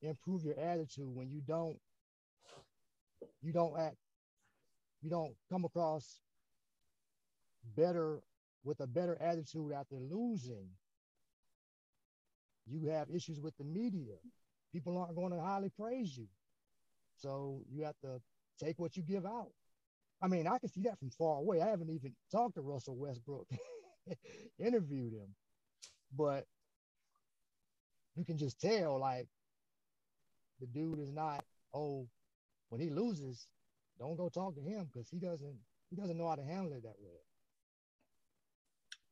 improve your attitude, when you don't you don't act, you don't come across better with a better attitude after losing. You have issues with the media. People aren't going to highly praise you. So you have to take what you give out. I mean, I can see that from far away. I haven't even talked to Russell Westbrook, interviewed him, but you can just tell like the dude is not, oh, when he loses, don't go talk to him because he doesn't he doesn't know how to handle it that way.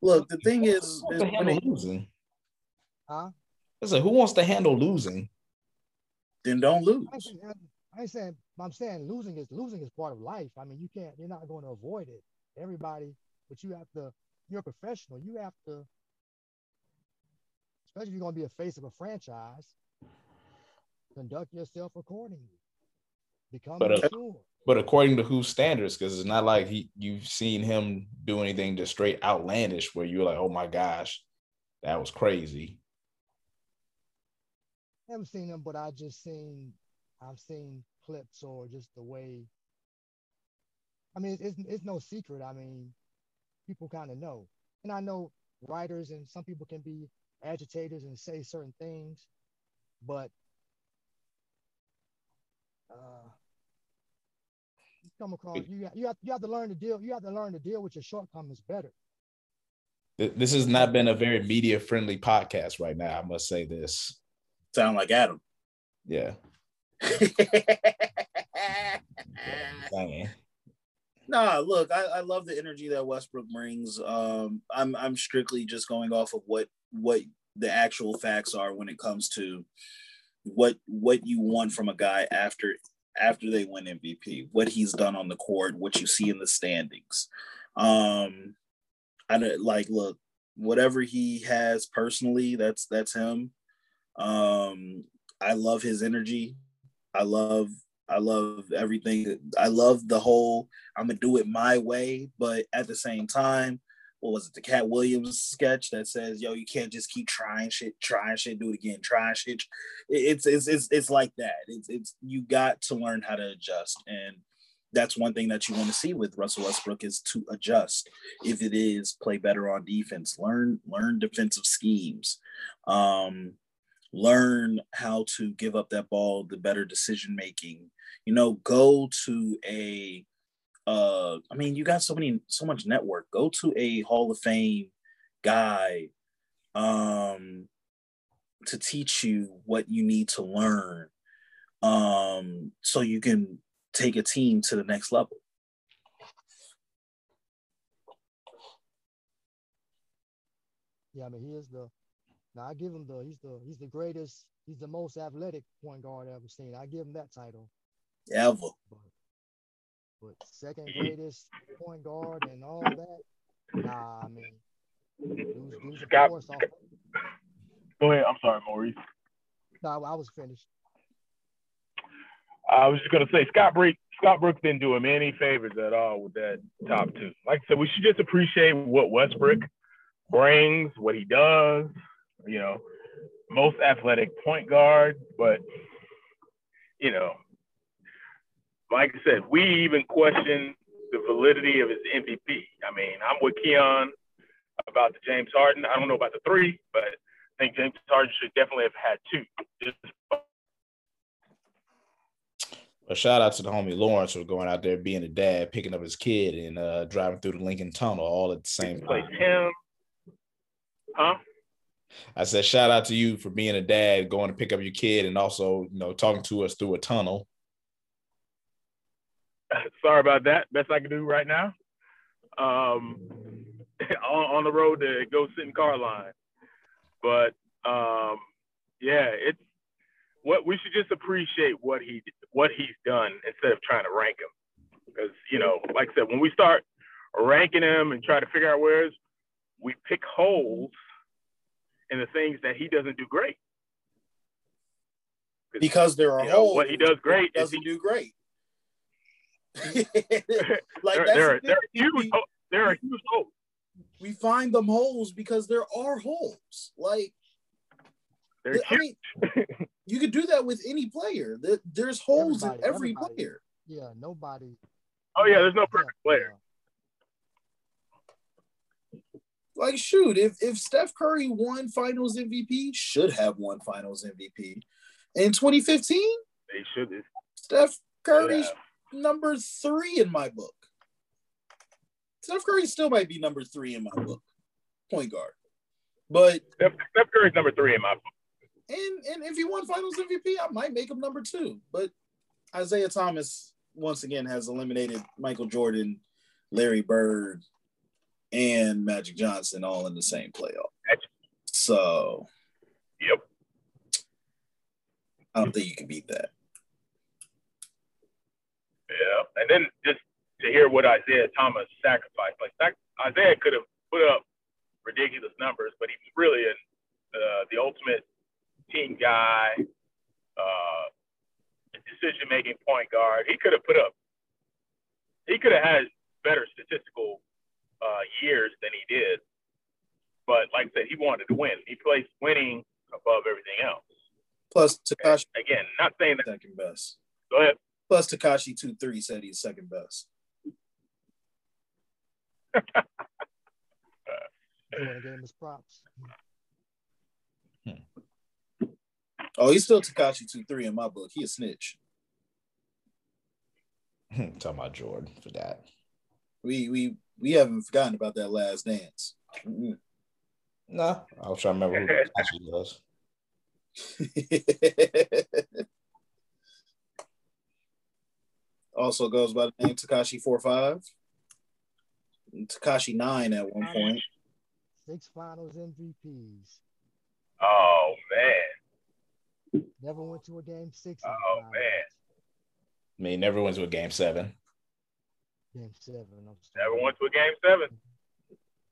Look, the thing is, is losing. Huh? Listen, who wants to handle losing? Then don't lose. I ain't saying I'm saying losing is losing is part of life. I mean, you can't you're not going to avoid it. Everybody, but you have to, you're a professional. You have to, especially if you're gonna be a face of a franchise, conduct yourself accordingly. Become but. Uh, but according to whose standards? Because it's not like he you've seen him do anything just straight outlandish where you're like, oh my gosh, that was crazy. I haven't seen him, but I just seen I've seen clips or just the way. I mean, it's it's no secret. I mean, people kind of know, and I know writers and some people can be agitators and say certain things, but uh, come across. You you have you have to learn to deal. You have to learn to deal with your shortcomings better. This has not been a very media friendly podcast right now. I must say this. Sound like Adam. Yeah. Nah, look, I, I love the energy that Westbrook brings. Um, I'm I'm strictly just going off of what what the actual facts are when it comes to what what you want from a guy after after they win MVP, what he's done on the court, what you see in the standings. Um, I don't like look, whatever he has personally, that's that's him. Um, I love his energy. I love I love everything. I love the whole I'm gonna do it my way, but at the same time, what was it, the Katt Williams sketch that says, "Yo, you can't just keep trying shit, trying shit, do it again, trying shit." It's it's it's it's like that. It's it's you got to learn how to adjust, and that's one thing that you want to see with Russell Westbrook is to adjust. If it is play better on defense, learn learn defensive schemes, um, learn how to give up that ball, the better decision making. You know, go to a uh i mean you got so many so much network go to a hall of fame guy um, to teach you what you need to learn um, so you can take a team to the next level. Yeah, I mean he is the. Now I give him the. He's the. He's the greatest. He's the most athletic point guard I've ever seen. I give him that title. Ever. But, but second greatest point guard and all that. Nah, I mean, dude's, dude's Scott, Go ahead. I'm sorry, Maurice. No, I was finished. I was just gonna say Scott Brooks. Scott Brooks didn't do him any favors at all with that top two. Like I said, we should just appreciate what Westbrook brings, what he does. You know, most athletic point guard, but you know, like I said, we even question the validity of his MVP. I mean, I'm with Keon about the James Harden. I don't know about the three, but I think James Harden should definitely have had two. A shout out to the homie Lawrence for going out there being a dad, picking up his kid and uh, driving through the Lincoln Tunnel all at the same time. Him, huh? I said shout out to you for being a dad, going to pick up your kid, and also you know talking to us through a tunnel. Sorry about that. Best I can do right now. Um, on, on the road to go sit in car line, but um, yeah, it's what we should just appreciate what he what he's done instead of trying to rank him. Because you know, like I said, when we start ranking him and try to figure out where's, we pick holes in the things that he doesn't do great. Because there are holes. what he does great doesn't he, do great. like there, there, are, there are huge, there are huge holes. We find them holes because there are holes. Like they're I mean, you could do that with any player. There's holes everybody, in every everybody. player. Yeah, nobody. Oh yeah, there's no perfect yeah, player. Like shoot, if if Steph Curry won Finals MVP, should have won Finals MVP in 2015. They should. Steph Curry's yeah. number three in my book. Steph Curry still might be number three in my book, point guard. But Steph, Steph Curry's number three in my book. And and if he won Finals MVP, I might make him number two. But Isiah Thomas once again has eliminated Michael Jordan, Larry Bird, and Magic Johnson all in the same playoff. So, yep. I don't think you can beat that. Yeah, and then just to hear what Isiah Thomas sacrificed, like Isiah could have put up ridiculous numbers, but he was really in uh, the ultimate team guy, uh, decision making point guard. He could have put up, he could have had better statistical uh, years than he did. But like I said, he wanted to win. He placed winning above everything else. Plus Tekashi again, not saying that second best. Go ahead. Plus Takashi two three said he's second best. You want to give him his props. Hmm. Oh, he's still Takashi two three in my book. He a snitch. Talking about Jordan for that. We we we haven't forgotten about that last dance. Mm-hmm. No, I was trying to remember who actually was. also goes by the name Takashi four five. Takashi nine at one point. Six finals MVPs. Oh man. Never went to a game six. Oh man. I mean, never went to a game seven. Game seven. Never went to a game seven.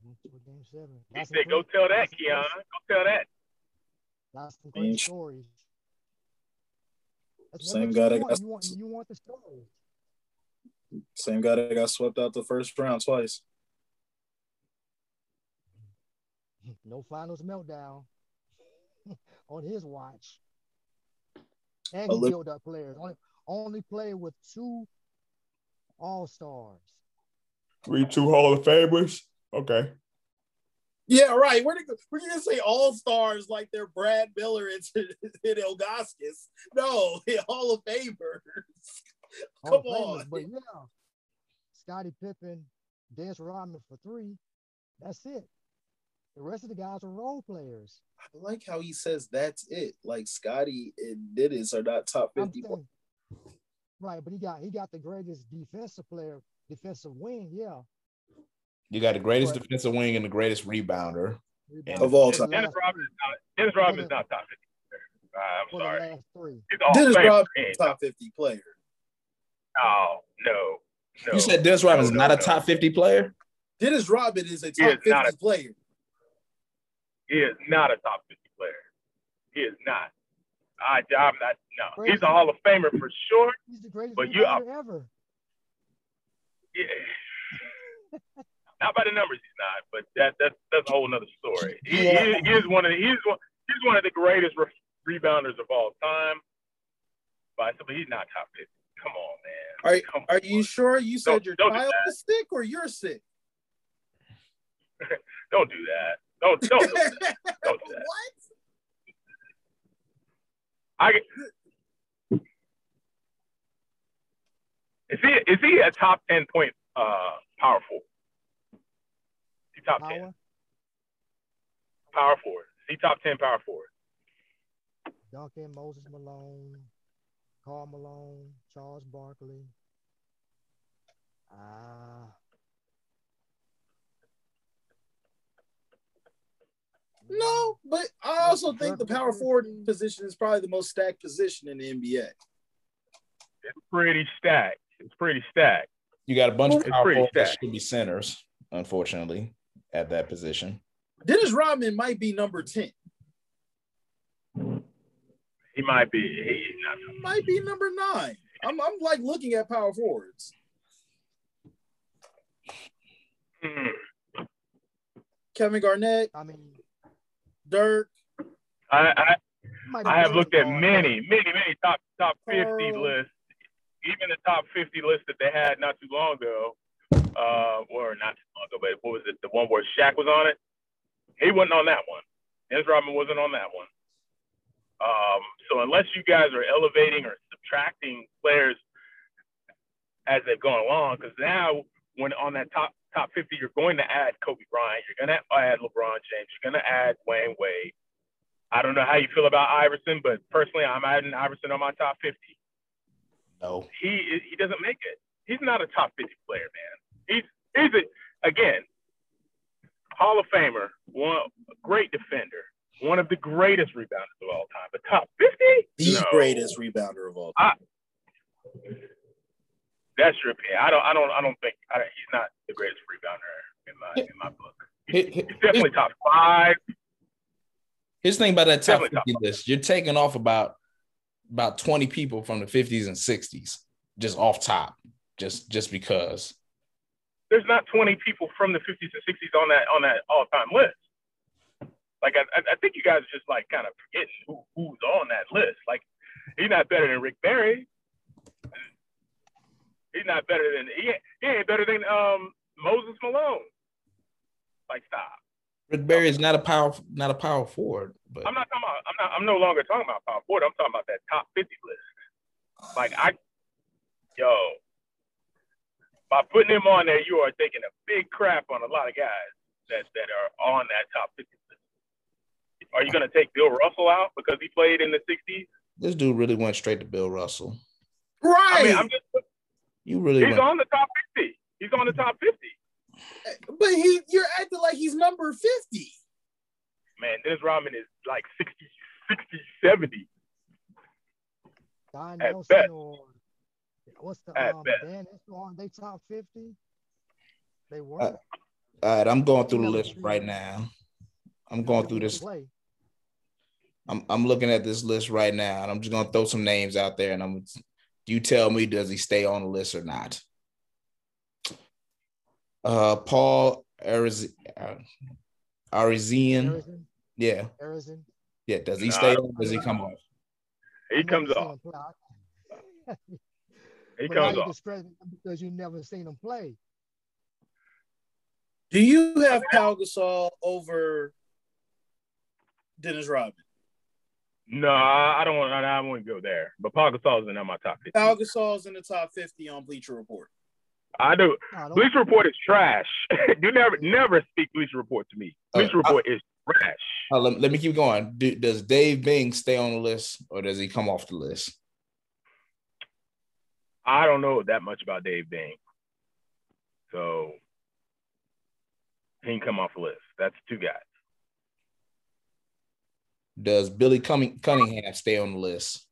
Went to a game seven. He said, "Go tell that, Keon. Go tell that." That's some great stories. That's Same guy that got you want, you want the story. Same guy that got swept out the first round twice. No finals meltdown on his watch. And he killed up players. Only, only played with two all Stars. Three two Hall of Famers. Okay. Yeah, right. We're, going to say all stars like they're Brad Miller and, and Ilgauskas. No, Hall of Famers. Come of on. But yeah, Scottie Pippen, Dennis Rodman for three. That's it. The rest of the guys are role players. I like how he says that's it. Like Scottie and Dennis are not top 50 right, but he got he got the greatest defensive player, defensive wing. Yeah. You got the greatest but, defensive wing and the greatest rebounder, rebounder. of all time. Dennis Rodman is not, Dennis Rodman is not top fifty. Uh, I'm sorry. Dennis Rodman is top fifty player. Oh no, no. You said Dennis Rodman is no, not no, a top fifty player. Dennis Rodman is a top fifty a, player. He is not a top 50 player. He is not. I, I'm not. No, he's a Hall of Famer for sure. He's the greatest but you, ever. Yeah. not by the numbers, he's not. But that that's that's a whole other story. He, yeah. he, he, is one of the, he's one he's one of the greatest re- rebounders of all time. But he's not top 50. Come on, man. Are, Come are on. you sure you said don't, your don't child is sick or you're sick? don't do that. Don't don't do that. Don't do that. What? I is he is he a top ten point uh powerful? Is he top Power? ten? Power forward. Is he top ten power forward? Duncan, Moses Malone, Karl Malone, Charles Barkley. Ah. Uh, No, but I also think the power forward position is probably the most stacked position in the NBA. It's pretty stacked. It's pretty stacked. You got a bunch of power forwards that should be centers, unfortunately, at that position. Dennis Rodman might be number 10. He might be. He might be number nine. I'm, I'm like looking at power forwards. Hmm. Kevin Garnett. I mean, Dirk. I I, I have looked at many, many, many top top fifty lists, even the top fifty list that they had not too long ago, uh, or not too long ago, but what was it? The one where Shaq was on it. He wasn't on that one. Dennis Rodman wasn't on that one. Um, so unless you guys are elevating or subtracting players as they've gone along, because now when on that top top 50, you're going to add Kobe Bryant, you're going to add LeBron James, you're going to add Dwyane Wade. I don't know how you feel about Iverson, but personally, I'm adding Iverson on my top 50. No, he he doesn't make it. He's not a top 50 player, man. He's he's a, again Hall of Famer, one great defender, one of the greatest rebounders of all time. But top 50? The no. greatest rebounder of all time. I, that's your opinion. I don't. I don't. I don't think I, he's not the greatest rebounder in my in my book. He's, he's definitely top five. Here's the thing about that top 50 top list. You're taking off about about 20 people from the 50s and 60s, just off top, just just because. There's not 20 people from the 50s and 60s on that on that all time list. Like I, I think you guys are just like kind of forgetting who, who's on that list. Like he's not better than Rick Barry. He's not better than he, he ain't better than um Moses Malone. Like stop. Rick Barry is not a power not a power forward. But I'm not talking about I'm not I'm no longer talking about power forward. I'm talking about that top 50 list. Like I yo, by putting him on there, you are taking a big crap on a lot of guys that, that are on that top 50 list. Are you gonna take Bill Russell out because he played in the 60s? This dude really went straight to Bill Russell. Right. I mean, I'm just you really He's went. on the top 50. He's on the top 50. But he you're acting like he's number 50. Man, Dennis Rodman is like 60, 60, 70. Don At Nelson best. or what's the At um, best. Dan on they top 50? They were. Uh, all right, I'm going through the list right now. I'm going through this. I'm I'm looking at this list right now, and I'm just gonna throw some names out there, and I'm you tell me, does he stay on the list or not? Uh, Paul Ariz- uh, Arizian. Yeah. Arizin. Yeah. Does he nah, stay on? Or does he come off? He comes off. he comes off. Because you never seen him play. Do you have Pau Gasol over Dennis Rodman? No, I don't want. I wouldn't go there. But Pau Gasol's in my top fifty. Pau Gasol's in the top fifty on Bleacher Report. I do. No, Bleacher Report is trash. you never, never speak Bleacher Report to me. Bleacher uh, Report I, is trash. Uh, let, let, me keep going. Do, does Dave Bing stay on the list or does he come off the list? I don't know that much about Dave Bing, so he can come off the list. That's two guys. Does Billy Cunningham stay on the list?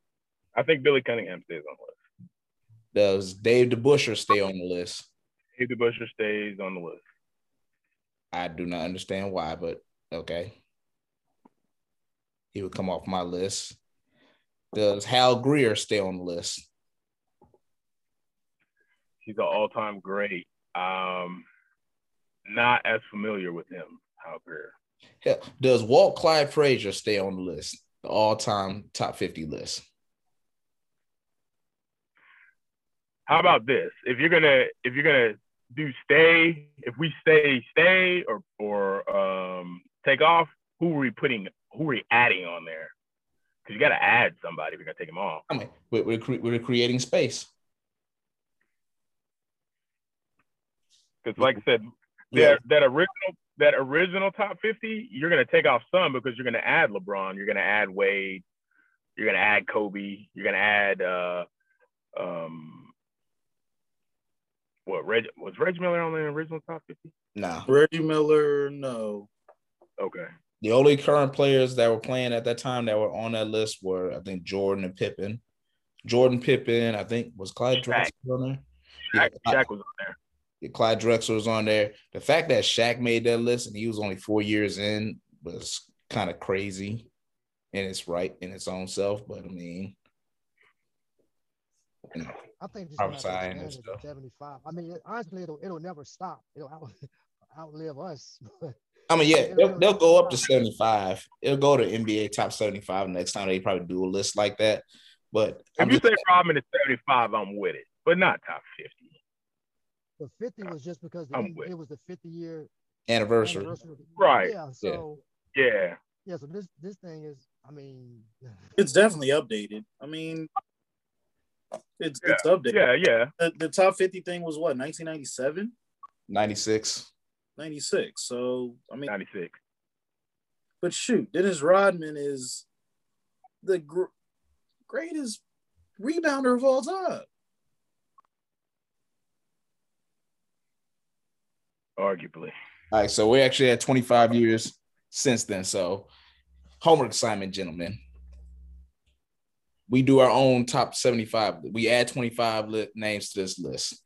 I think Billy Cunningham stays on the list. Does Dave DeBusschere stay on the list? Dave DeBusschere stays on the list. I do not understand why, but okay. He would come off my list. Does Hal Greer stay on the list? He's an all-time great. Um, not as familiar with him, Hal Greer. Yeah. Does Walt Clyde Frazier stay on the list, the all-time top 50 list? how about this? If you're gonna if you're gonna do stay, if we stay stay or or um, take off, who are we putting? Who are we adding on there? Because you got to add somebody if you're gonna take them off. I mean, we're we're, cre- we're creating space. Because, like I said, yeah. that that original that original top 50, you're gonna take off some because you're gonna add LeBron, you're gonna add Wade, you're gonna add Kobe, you're gonna add uh, um, what Reg was Reggie Miller on the original top 50? No. Reggie Miller, no. Okay. The only current players that were playing at that time that were on that list were I think Jordan and Pippen. Jordan Pippen, I think was Clyde Drexler on there. Shaq, yeah, Shaq was on there. Yeah, Clyde Drexler was on there. The fact that Shaq made that list and he was only four years in was kind of crazy in its right in its own self. But I mean, you know, I think just prophesying and stuff. 75. I mean, honestly, it'll it'll never stop. It'll out, outlive us. I mean, yeah, they'll, they'll go up to 75. It'll go to NBA top 75 next time they probably do a list like that. But if I'm you just, say Rodman is 75, I'm with it, but not top 50. The 50 was just because the, it was the 50 year anniversary. anniversary. Right. Yeah. So yeah. Yeah. So this this thing is, I mean, it's definitely updated. I mean, it's yeah. it's updated. Yeah, yeah. The, the top 50 thing was what, 1997? 96. 96. So I mean 96. But shoot, Dennis Rodman is the gr- greatest rebounder of all time. Arguably. All right, so we actually had 25 years since then. So homework assignment, gentlemen we do our own top 75. We add 25 li- names to this list.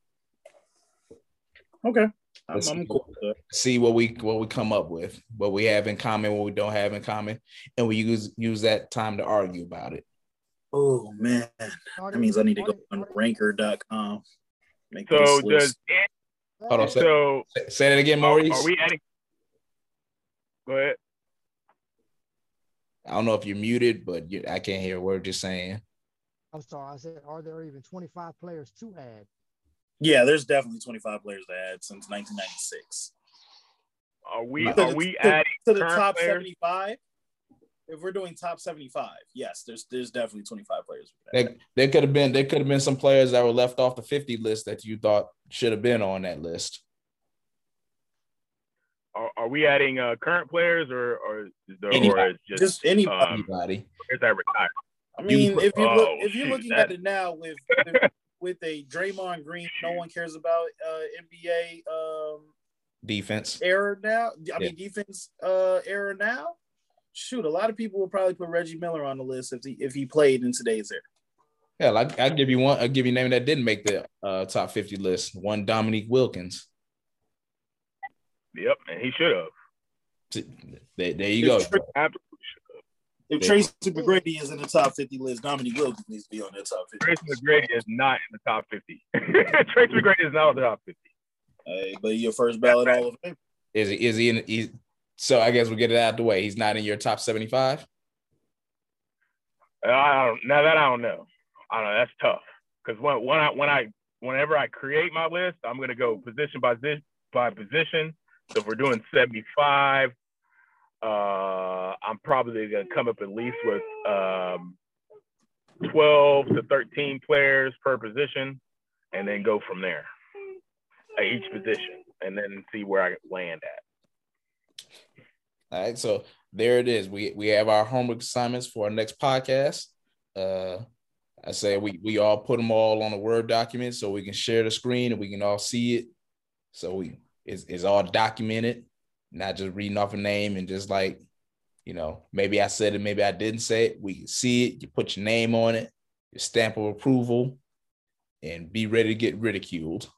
Okay. I'm, I'm cool see what we what we come up with, what we have in common, what we don't have in common, and we use use that time to argue about it. Oh man, that means I need to go on ranker.com. so does Hold on, say, so say that again, Maurice. Are we adding? Go ahead. I don't know if you're muted, but you, I can't hear a word you're saying. I'm sorry. I said, are there even 25 players to add? Yeah, there's definitely 25 players to add since 1996. Are we are we to, adding to the top players? 75? If we're doing top 75, yes, there's there's definitely 25 players. There, there could have been there could have been some players that were left off the 50 list that you thought should have been on that list are, are we adding uh, current players or or, or is just, just anybody? Um, is that retired? I mean, if you look, oh, if you're looking that... at it now with with a Draymond Green, no one cares about uh, NBA um, defense era now. I mean, defense uh, era now. Shoot, a lot of people will probably put Reggie Miller on the list if he if he played in today's era. Yeah, I, I'll give you one. I'll give you a name that didn't make the uh, top fifty list. One Dominique Wilkins. Yep, and he should have. There, there you if go. Absolutely if Tracy McGrady is in the top 50 list, Dominique Wilkins needs to be on that top 50. Tracy McGrady is not in the top 50. Tracy McGrady is not in the top 50. Hey, but your first ballot all of Fame. Is he? Is he in? He's, so I guess we'll get it out of the way. He's not in your top 75. I don't. Now that I don't know. I don't know. That's tough because when when I when I whenever I create my list, I'm gonna go position by by position so if we're doing 75, uh, I'm probably to come up at least with um, 12 to 13 players per position and then go from there. at each position, and then see where I land at. All right, so there it is. We we have our homework assignments for our next podcast. Uh, I say we we all put them all on a Word document so we can share the screen and we can all see it. So we it's, it's all documented, not just reading off a name and just like, you know, maybe I said it, maybe I didn't say it. We can see it. You put your name on it, your stamp of approval, and be ready to get ridiculed.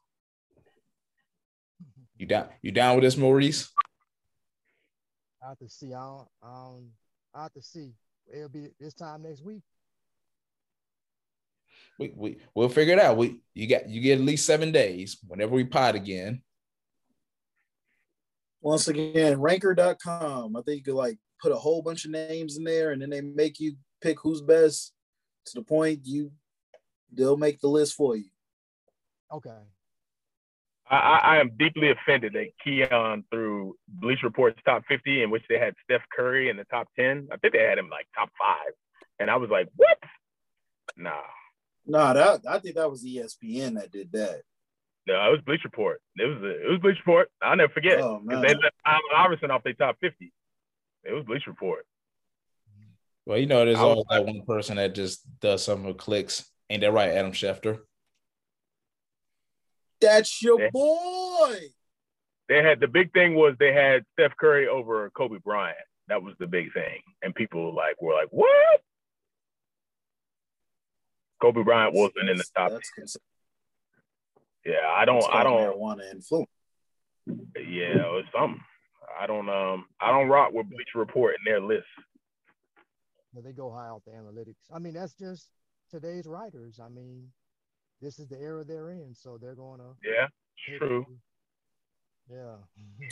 You down? You down with this, Maurice? I have to see. I don't, I don't, I have to see. It'll be this time next week. We, we we'll figure it out. We you got you get at least seven days whenever we pod again. Once again, ranker.com. I think you could like put a whole bunch of names in there and then they make you pick who's best to the point you they'll make the list for you. Okay. I, I am deeply offended that Keon threw Bleacher Report's top 50, in which they had Steph Curry in the top 10. I think they had him like top five. And I was like, what? Nah. Nah, that I think that was ESPN that did that. No, it was Bleacher Report. It was it was Bleacher Report. I'll never forget. Oh, man. they let Allen Iverson off their top 50. It was Bleacher Report. Well, you know, there's always that one person that just does something with clicks. Ain't that right, Adam Schefter? That's your Yeah. boy. They had the big thing was they had Steph Curry over Kobe Bryant. That was the big thing. And people like were like, what? Kobe Bryant wasn't in the top. That's considered Yeah, I don't I don't marijuana influence. yeah, it was something. I don't um I don't rock with Bleacher Report in their list. But they go high off the analytics. I mean, that's just today's writers. I mean, this is the era they're in, so they're going to. Yeah, true. Yeah.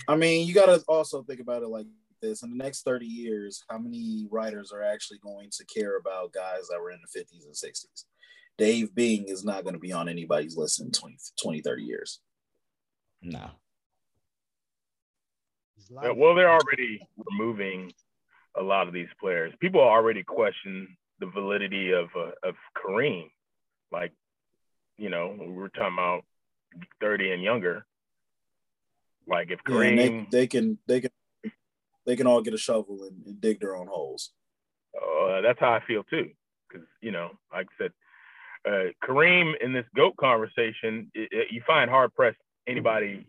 I mean, you got to also think about it like this: in the next thirty years, how many writers are actually going to care about guys that were in the fifties and sixties? Dave Bing is not going to be on anybody's list in 20, 20 30 years. No. Yeah, well, they're already removing a lot of these players. People already question the validity of uh, of Kareem. Like, you know, we were talking about thirty and younger. Like if Yeah, Kareem, they, they can they can they can all get a shovel and, and dig their own holes. uh, that's how I feel too. Because you know, like I said, uh, Kareem in this goat conversation, it, it- you find hard pressed anybody.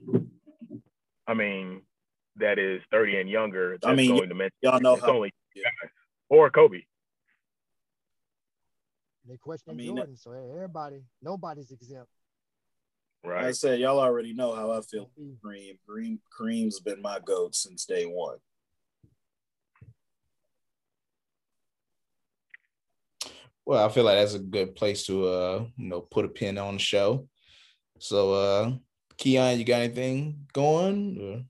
I mean, that is thirty and younger. I mean, going to mention Y'all know how only yeah. or Kobe. They question I mean, Jordan, so everybody, nobody's exempt. like Right. I said, y'all already know how I feel. Be- Kareem, Kareem, Kareem's been my goat since day one. Well, I feel like that's a good place to uh, you know, put a pin on the show. So uh Keon, you got anything going?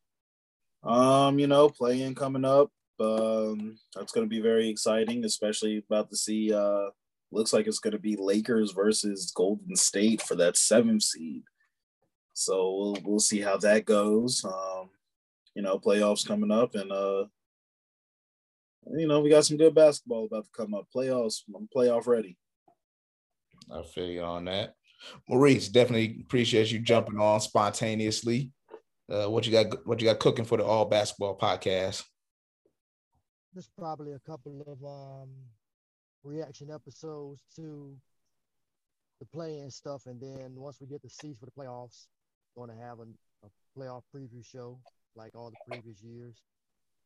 Um, you know, playing coming up. Um, that's gonna be very exciting, especially about to see uh looks like it's gonna be Lakers versus Golden State for that seventh seed. So we'll we'll see how that goes. Um, you know, playoffs coming up and uh you know, we got some good basketball about to come up. Playoffs, I'm playoff ready. I feel you on that. Maurice, definitely appreciate you jumping on spontaneously. Uh, what you got what you got cooking for the all basketball podcast? There's probably a couple of um reaction episodes to the play and stuff, and then once we get the seeds for the playoffs, going to have a, a playoff preview show like all the previous years.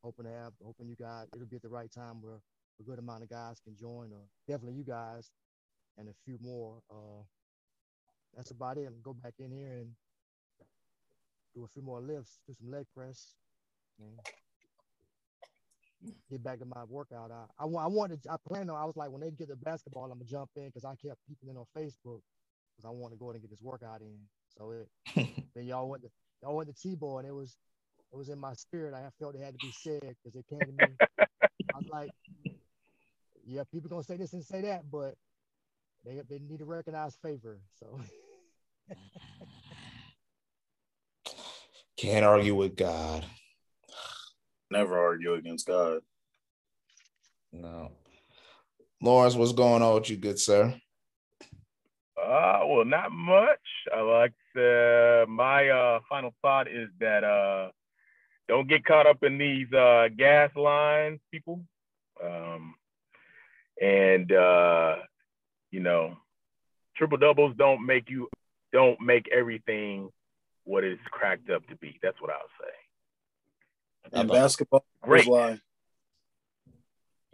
Hoping to have, hoping you guys, it'll be at the right time where a good amount of guys can join, or definitely you guys, and a few more. Uh, that's about it. And go back in here and do a few more lifts, do some leg press, get back to my workout. I, I, I wanted, I planned on, I was like, when they get the basketball, I'm gonna jump in because I kept peeping in on Facebook because I want to go in and get this workout in. So it, then y'all went to, y'all went to Tebow and it was, it was in my spirit. I felt it had to be said because it came to me. I was like, yeah, people gonna say this and say that, but they, they need to recognize favor. So Can't argue with God. Never argue against God. No. Lawrence, what's going on with you, good sir? Uh, well, not much. I like the, my uh, final thought is that uh, don't get caught up in these uh, gas lines, people. Um, and uh, you know, triple doubles don't make you don't make everything what it's cracked up to be. That's what I'll say. And basketball, great. Line.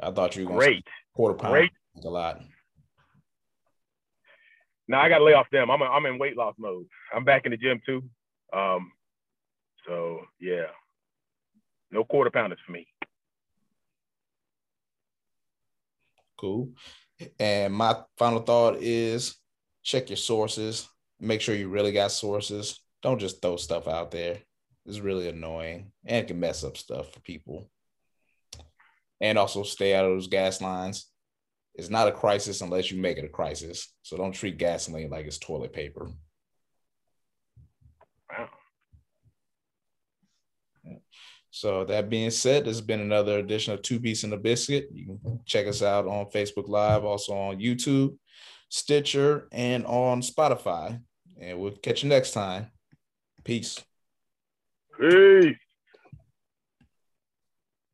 I thought you were great quarter pound great a lot. Now I got to lay off them. I'm a, I'm in weight loss mode. I'm back in the gym too. Um, so yeah, no quarter pounders for me. Cool. And my final thought is check your sources. Make sure you really got sources. Don't just throw stuff out there. It's really annoying and it can mess up stuff for people. And also stay out of those gas lines. It's not a crisis unless you make it a crisis. So don't treat gasoline like it's toilet paper. Wow. So that being said, this has been another edition of Two Beats and a Biscuit. You can check us out on Facebook Live, also on YouTube, Stitcher, and on Spotify. And we'll catch you next time. Peace. Peace.